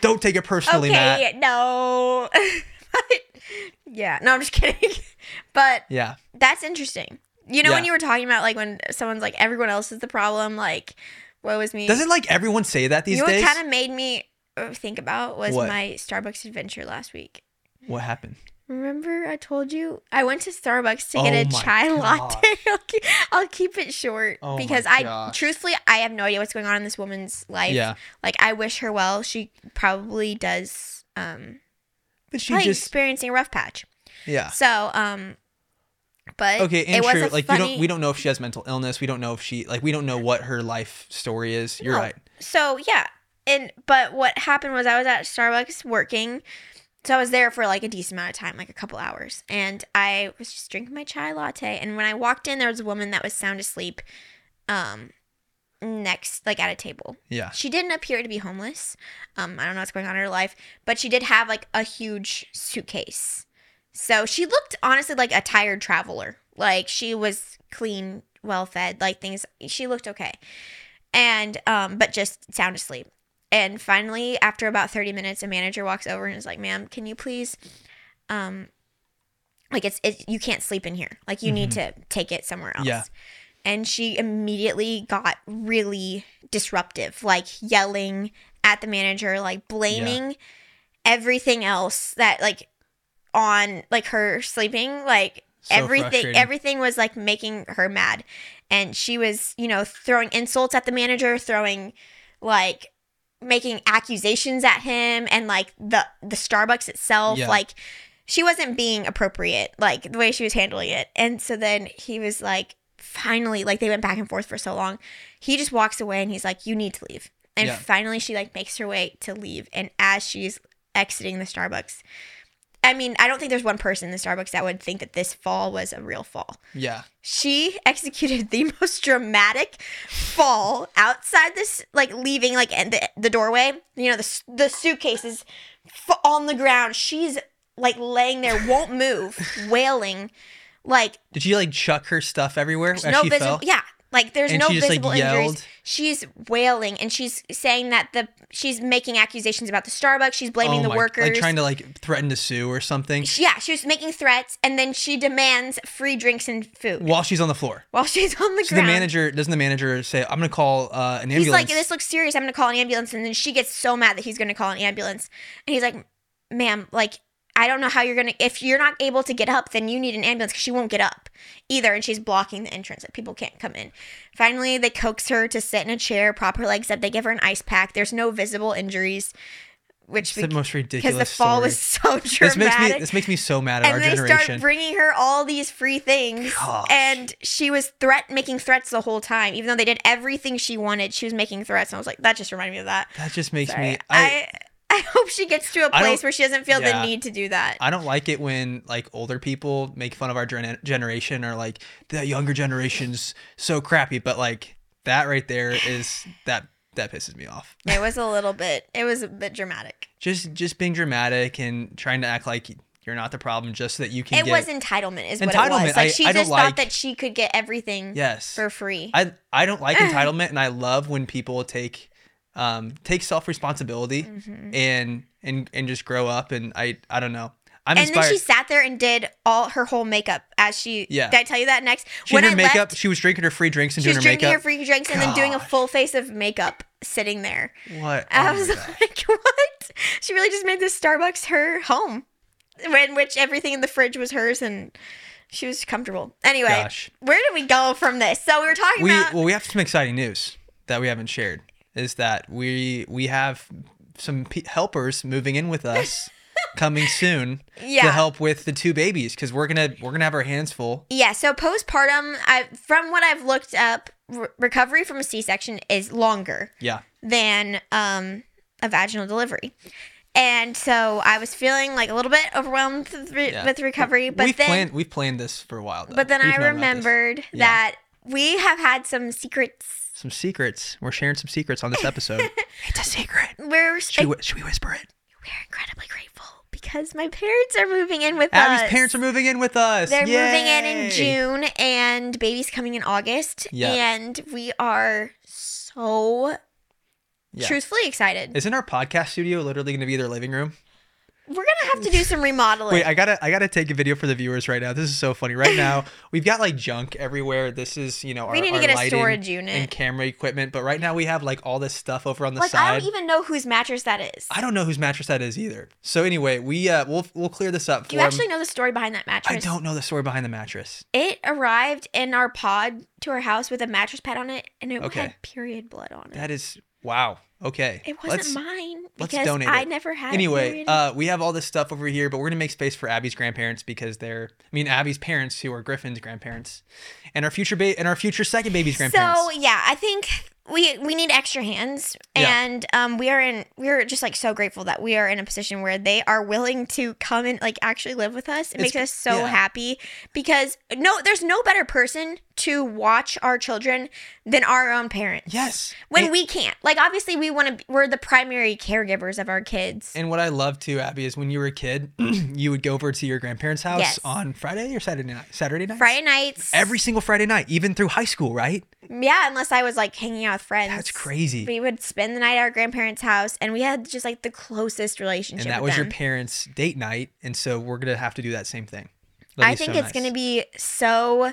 Don't take it personally, okay, Matt. no. [laughs] yeah, no, I'm just kidding. [laughs] but Yeah, that's interesting. You know when you were talking about like when someone's like everyone else is the problem, like what was me? doesn't like everyone say that these you know days? what kind of made me uh, think about was What? my Starbucks adventure last week. what happened? Remember I told you I went to Starbucks to Oh get a chai gosh. latte. [laughs] I'll keep, I'll keep it short Oh because I gosh. truthfully I have no idea what's going on in this woman's life. Yeah. Like I wish her well. She probably does um But she probably just, experiencing a rough patch. yeah, So, um, But Okay, and it was true. Like funny, you don't we don't know if she has mental illness. We don't know if she like we don't know what her life story is. You're No. right. So yeah, and but what happened was I was at Starbucks working, so I was there for like a decent amount of time, like a couple hours, and I was just drinking my chai latte. And when I walked in, there was a woman that was sound asleep, um, next like at a table. Yeah. She didn't appear to be homeless. Um, I don't know what's going on in her life, but she did have like a huge suitcase. So she looked honestly like a tired traveler. Like she was clean, well fed, like things. She looked okay, and um, but just sound asleep. And finally, after about thirty minutes, a manager walks over and is like, "Ma'am, can you please, um, like it's it, you can't sleep in here. Like you need to take it somewhere else." Yeah. and she immediately got really disruptive, like yelling at the manager, like blaming everything else that like on like her sleeping, like So everything everything was like making her mad. And she was, you know, throwing insults at the manager, throwing like making accusations at him and like the the Starbucks itself, Yeah. like she wasn't being appropriate, like the way she was handling it. And so then he was like, finally, like they went back and forth for so long. He just walks away and he's like, You need to leave. And Yeah. finally she like makes her way to leave. And as she's exiting the Starbucks, I mean, I don't think there's one person in the Starbucks that would think that this fall was a real fall. Yeah. She executed the [laughs] most dramatic fall outside this, like leaving, like the, the doorway. You know, the, the suitcase is on the ground. She's like laying there, won't move, [laughs] wailing. Like, Did she like chuck her stuff everywhere no she visible, fell? yeah. Like there's And no just, like, visible injuries. She's wailing and she's saying that the she's making accusations about the Starbucks. She's blaming Oh the my- workers. Like trying to like threaten to sue or something She- yeah, she was making threats, and then she demands free drinks and food while she's on the floor. while she's on the So the manager doesn't the manager say, "I'm gonna call uh, an ambulance"? he's like, "This looks serious. I'm gonna call an ambulance." And then she gets so mad that he's gonna call an ambulance, and he's like, "Ma'am, like." I don't know how you're gonna. If you're not able to get up, then you need an ambulance because she won't get up either, and she's blocking the entrance. That people can't come in. Finally, they coax her to sit in a chair, prop her legs up. They give her an ice pack. There's no visible injuries, which It's the most ridiculous. because the fall story. was so dramatic. This makes me this makes me so mad at and our they generation. start bringing her all these free things Gosh. and she was threat making threats the whole time even though they did everything she wanted she was making threats and i was like that just reminded me of that that just makes Sorry. me. I, I, [laughs] I hope she gets to a place where she doesn't feel yeah. the need to do that I don't like it when like older people make fun of our gen- generation or like the younger generation's so crappy. But like that right there is that that pisses me off. it was a [laughs] little bit it was a bit dramatic Just just being dramatic and trying to act like you're not the problem just so that you can get it get. was entitlement is what it was like I- she I just like- thought that she could get everything yes. for free I I don't like [sighs] entitlement, and I love when people take um take self responsibility Mm-hmm. and and and just grow up. And I I don't know. I'm and inspired. then she sat there and did all her whole makeup as she Yeah. did i tell you that next she did her I makeup. left, she was drinking her free drinks and doing her makeup. she was drinking her free drinks and then doing a full face of makeup sitting there what? I Oh was [laughs] like, what? She really just made this Starbucks her home, in which everything in the fridge was hers and she was comfortable. Anyway, Gosh. where did we go from this? So we were talking we about. well we have some exciting news that we haven't shared. Is that we we have some pe helpers moving in with us [laughs] coming soon to help with the two babies because we're gonna we're gonna have our hands full. yeah, so postpartum, I, from what I've looked up, re- recovery from a C section is longer Yeah. than um, a vaginal delivery. And so I was feeling like a little bit overwhelmed with, re- Yeah. with recovery, but we've then planned we've planned this for a while. Though. but then We've I known about this. remembered Yeah. that we have had some secrets some secrets. We're sharing some secrets on this episode. [laughs] it's a secret. We're Should we, should we whisper it? we're incredibly grateful because my parents are moving in with Abby's us. Abby's parents are moving in with us. They're moving in in June, and baby's coming in August. Yeah. And we are so Yeah. truthfully excited. Isn't our podcast studio literally going to be their living room? We're gonna have to do some remodeling. Wait, I gotta, I gotta take a video for the viewers right now. This is so funny. Right now, [laughs] we've got like junk everywhere. This is, you know, our, We need to get a storage unit. and camera equipment. But right now, we have like all this stuff over on the like I don't even know whose mattress that is. I don't know whose mattress that is either. So anyway, we uh, we'll we'll clear this up. do you actually know the story behind that mattress? I don't know the story behind the mattress. It arrived in our pod to our house with a mattress pad on it, and it Okay. had period blood on it. That is Wow. Okay. It wasn't Let's- mine let's because donate I it. never had. Anyway, uh, we have all this stuff over here, but we're gonna make space for Abby's grandparents because they're, I mean, Abby's parents who are Griffin's grandparents, and our future ba- and our future second baby's grandparents. So yeah, I think we we need extra hands, Yeah. and um, we are in we're just like so grateful that we are in a position where they are willing to come and like actually live with us. It It's- makes us so yeah. happy because no, there's no better person to watch our children than our own parents. yes. When and, we can't, like, obviously, we want to. We're the primary caregivers of our kids. and what I love too, Abby, is when you were a kid, [clears throat] you would go over to your grandparents' house Yes. on Friday or Saturday night. Saturday night. Friday nights, Every single Friday night, even through high school, right? yeah, unless I was like hanging out with friends. That's crazy. We would spend the night at our grandparents' house, and we had just like the closest relationship. and that was your parents' date night, and so we're gonna have to do that same thing. I think so it's nice. gonna be so.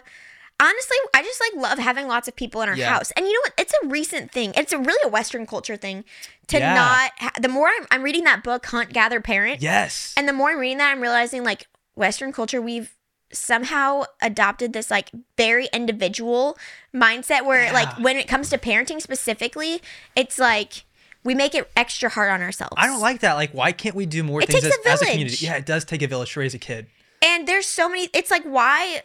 Honestly, I just like love having lots of people in our Yeah. house, and you know what? It's a recent thing. It's a really a Western culture thing to Yeah. not. Ha- the more I'm, I'm reading that book, Hunt, Gather, Parent, Yes. and the more I'm reading that, I'm realizing like Western culture, we've somehow adopted this like very individual mindset where like when it comes to parenting specifically, it's like we make it extra hard on ourselves. I don't like that. Like, why can't we do more It things takes as, a as a community? Yeah, it does take a village to raise a kid. And there's so many. It's like why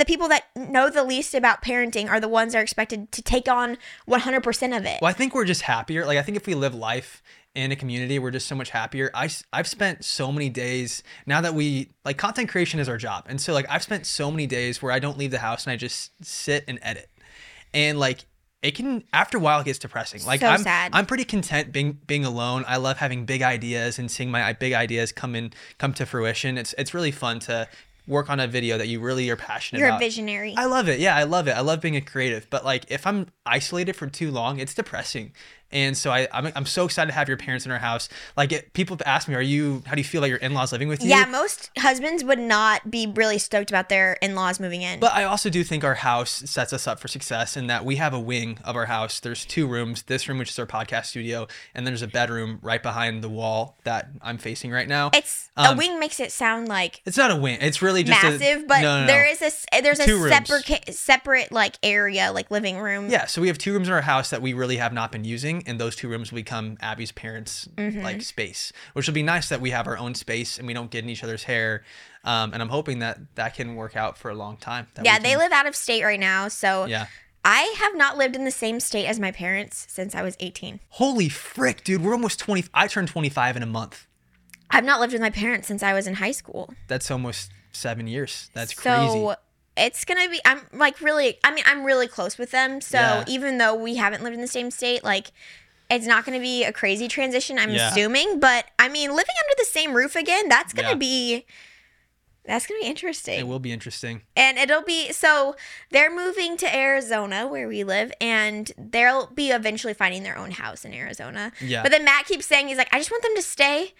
the people that know the least about parenting are the ones that are expected to take on 100% of it. Well, I think we're just happier. Like, I think if we live life in a community, we're just so much happier. I, I've spent so many days now that we like content creation is our job. And so, like, I've spent so many days where I don't leave the house and I just sit and edit. And like, it can after a while it gets depressing. Like So I'm sad. I'm pretty content being being alone. I love having big ideas and seeing my big ideas come in come to fruition. It's it's really fun to work on a video that you really are passionate You're a visionary. I love it. Yeah, I love it. I love being a creative. But like, if I'm isolated for too long, it's depressing. And so I, I'm, I'm so excited to have your parents in our house. Like, it, people have asked me, "Are you? How do you feel about your in-laws living with you?" yeah, most husbands would not be really stoked about their in-laws moving in. But I also do think our house sets us up for success in that we have a wing of our house. There's two rooms. This room, which is our podcast studio, and there's a bedroom right behind the wall that I'm facing right now. it's a um, wing makes it sound like It's not a wing. It's really just a- massive, but no, no, no. there is a there's a Two rooms. separate separate like area like living room. Yeah, so we have two rooms in our house that we really have not been using, and those two rooms will become Abby's parents' Mm-hmm. like space, which will be nice that we have our own space and we don't get in each other's hair. Um, and I'm hoping that that can work out for a long time. that Yeah, we they live out of state right now, so Yeah. I have not lived in the same state as my parents since I was 18. Holy frick, dude! We're almost 20. I turned 25 in a month. I've not lived with my parents since I was in high school. That's almost seven years. That's so crazy. It's gonna be. I'm like really. I mean, I'm really close with them. So Yeah. even though we haven't lived in the same state, like. It's not going to be a crazy transition, I'm Yeah. assuming. But I mean, living under the same roof again, that's going to Yeah. be. That's to be interesting. It will be interesting. And it'll be so they're moving to Arizona where we live, and they'll be eventually finding their own house in Arizona. Yeah. But then Matt keeps saying he's like, I just want them to stay.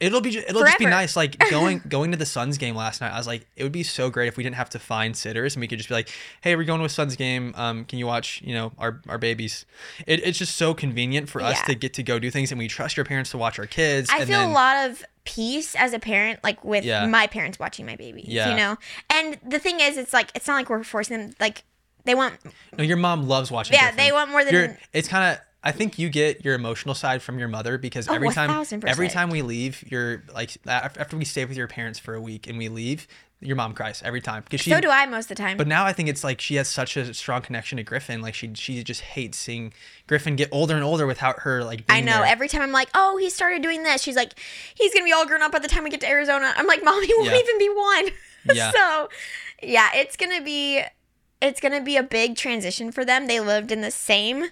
It'll be. It'll just be nice. Like [laughs] going going to the Suns game last night. I was like, it would be so great if we didn't have to find sitters and we could just be like, hey, we're going to a Suns game. Um, can you watch? You know, our our babies. It, it's just so convenient for us Yeah. to get to go do things, and we trust your parents to watch our kids. I and feel then, a lot of peace as a parent, like with Yeah. my parents watching my babies. Yeah. You know? And the thing is, it's like it's not like we're forcing them like they want No, your mom loves watching. Yeah, they want more than- You're- it's kind of. I think you get your emotional side from your mother because Oh, every time every time we leave, you're like after we stay with your parents for a week and we leave, your mom cries every time because she so do I most of the time. But now I think it's like she has such a strong connection to Griffin. Like she she just hates seeing Griffin get older and older without her like. I know. there. Every time I'm like, oh, he started doing this. She's like, he's gonna be all grown up by the time we get to Arizona. I'm like, mom, he [laughs] won't Yeah. even be one. [laughs] Yeah. so, yeah, it's gonna be, it's gonna be a big transition for them. They lived in the same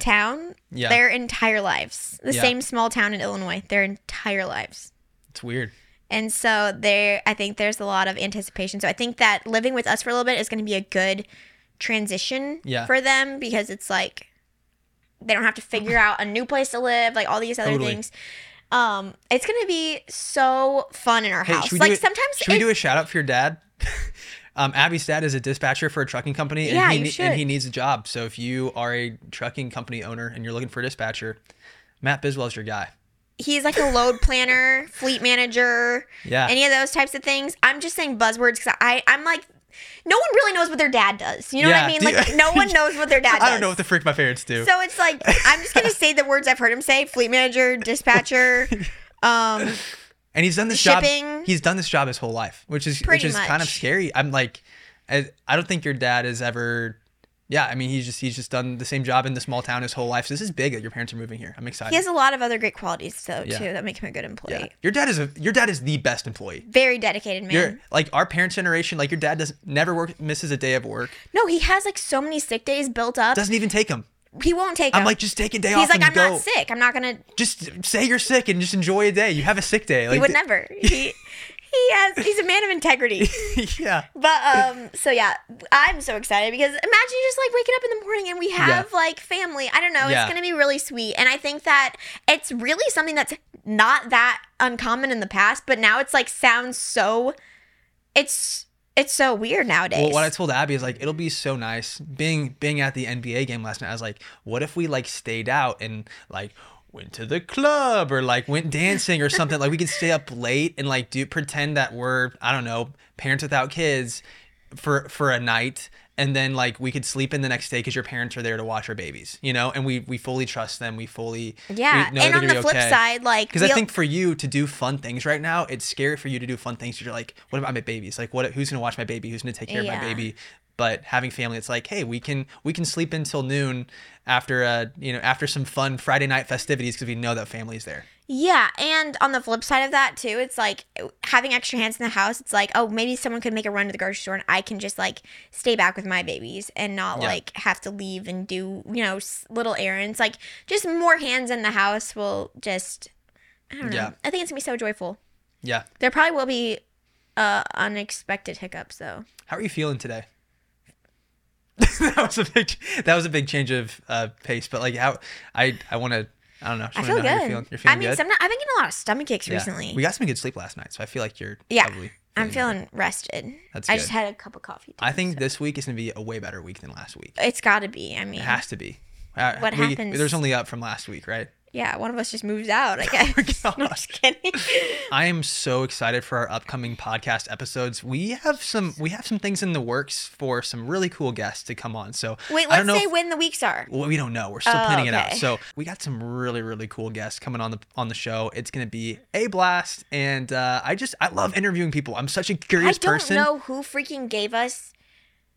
town Yeah. their entire lives, the Yeah. same small town in Illinois, their entire lives. It's weird. And so there, I think there's a lot of anticipation. So I think that living with us for a little bit is going to be a good transition Yeah. for them because it's like they don't have to figure out a new place to live, like all these other Totally. things. Um, it's gonna be so fun in our Hey, house. Like it, sometimes, should we do a shout out for your dad? [laughs] um, Abby's dad is a dispatcher for a trucking company, and Yeah, he you should. and he needs a job. So if you are a trucking company owner and you're looking for a dispatcher, Matt Biswell's your guy. He's like a load planner, fleet manager, Yeah. any of those types of things. I'm just saying buzzwords because I I'm like no one really knows what their dad does. You know what I mean? do- Like no [laughs] one knows what their dad does. I don't know what the freak my parents do. So it's like I'm just gonna [laughs] say the words I've heard him say: fleet manager, dispatcher. Um, [laughs] and he's done this shipping. job. He's done this job his whole life, which is Pretty which is kind of scary. I'm like, I, I don't think your dad has ever. Yeah, I mean, he's just he's just done the same job in the small town his whole life. So this is big that your parents are moving here. I'm excited. he has a lot of other great qualities though Yeah. too that make him a good employee. yeah. Your dad is a your dad is the best employee. Very dedicated man. You're like our parents' generation. Like your dad does never work misses a day of work. no, he has like so many sick days built up. Doesn't even take them. he won't take. I'm them. like, just take a day he's off He's like, I'm go. not sick. I'm not gonna. Just say you're sick and just enjoy a day. You have a sick day. Like [laughs] He would never. He he has. He's a man of integrity. [laughs] yeah. But um, so yeah, I'm so excited because imagine just like waking up in the morning and we have like family. I don't know, Yeah. it's gonna be really sweet, and I think that it's really something that's not that uncommon in the past, but now it's like sounds so. It's it's so weird nowadays. Well, what I told Abby is like it'll be so nice being being at the NBA game last night. I was like, what if we like stayed out and like went to the club or like went dancing or something? like we could stay up late and like do pretend that we're I don't know parents without kids for for a night. And then like we could sleep in the next day because your parents are there to watch our babies, you know, and we we fully trust them. We fully yeah, we know and on the flip okay. side, like Because I think for you to do fun things right now, it's scary for you to do fun things You're like, what about my babies? Like, what? Who's gonna watch my baby? Who's gonna take care of my baby? But having family, it's like, hey, we can we can sleep until noon after uh you know after some fun Friday night festivities because we know that family's there. Yeah, and on the flip side of that too, it's like having extra hands in the house. It's like, oh, maybe someone could make a run to the grocery store, and I can just like stay back with my babies and not Yeah. like have to leave and do you know little errands. Like just more hands in the house will just, I don't know. Yeah. I think it's gonna be so joyful. Yeah. There probably will be uh unexpected hiccups though. How are you feeling today? [laughs] that was a big that was a big change of uh, pace, but like how I I want to I don't know. I feel know good. You're feeling. You're feeling I mean, good. sometimes I've been getting a lot of stomach aches Yeah. recently. We got some good sleep last night, so I feel like you're yeah, probably I'm feeling feeling rested. That's I good. just had a cup of coffee. I think so- this week is gonna be a way better week than last week. it's got to be. I mean, It has to be. Uh, What we- happens- There's only up from last week, right? Yeah, one of us just moves out. I [laughs] guess. Oh my [laughs] no, just kidding. [laughs] I am so excited for our upcoming podcast episodes. We have some we have some things in the works for some really cool guests to come on. So Wait, I don't let's know say if- when the weeks are. well, we don't know. We're still Oh, planning it out. So we got some really really cool guests coming on the on the show. It's gonna be a blast, and uh, I just I love interviewing people. I'm such a curious person. I don't person. know who freaking gave us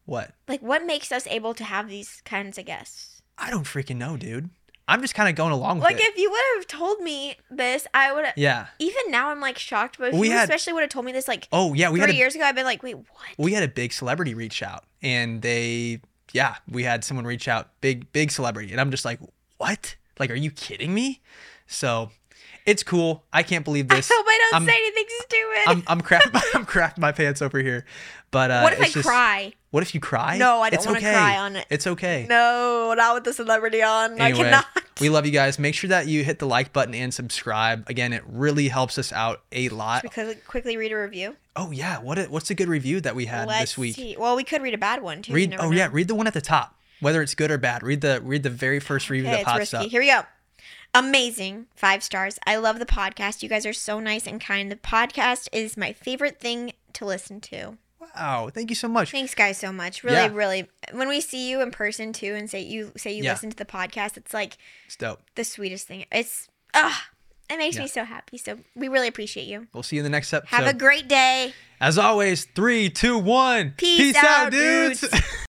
What? like what makes us able to have these kinds of guests. I don't freaking know, dude. I'm just kind of going along with it. Like it. if you would have told me this, I would. have yeah. Even now, I'm like shocked. But if We you had- especially would have told me this like Oh yeah, we three had a, years ago, I've been like, wait, what? we had a big celebrity reach out and they yeah we had someone reach out big big celebrity and i'm just like what like are you kidding me so it's cool i can't believe this. I hope I don't I'm- say anything stupid. i'm i'm crap [laughs] i'm crapping my pants over here but uh what if I just- cry? what if you cry No, I don't wanna okay. cry on it. it's okay No, not with the celebrity on. I cannot. we love you guys make sure that you hit the like button and subscribe again it really helps us out a lot Because quickly read a review. oh yeah what a, what's a good review that we had Let's this week see. Well, we could read a bad one too. Read oh know. yeah, read the one at the top. Whether it's good or bad. Read the read the very first review Okay, that it's pops risky. up. Here we go. Amazing. Five stars. I love the podcast. You guys are so nice and kind. The podcast is my favorite thing to listen to. Wow, thank you so much. Thanks guys so much. Really, Yeah. really when we see you in person too and say you say you Yeah. listen to the podcast, it's like It's dope. the sweetest thing. It's ah it makes Yeah. me so happy. So we really appreciate you. We'll see you in the next episode. Have a great day. As always, three, two, one. Peace out, dudes. [laughs]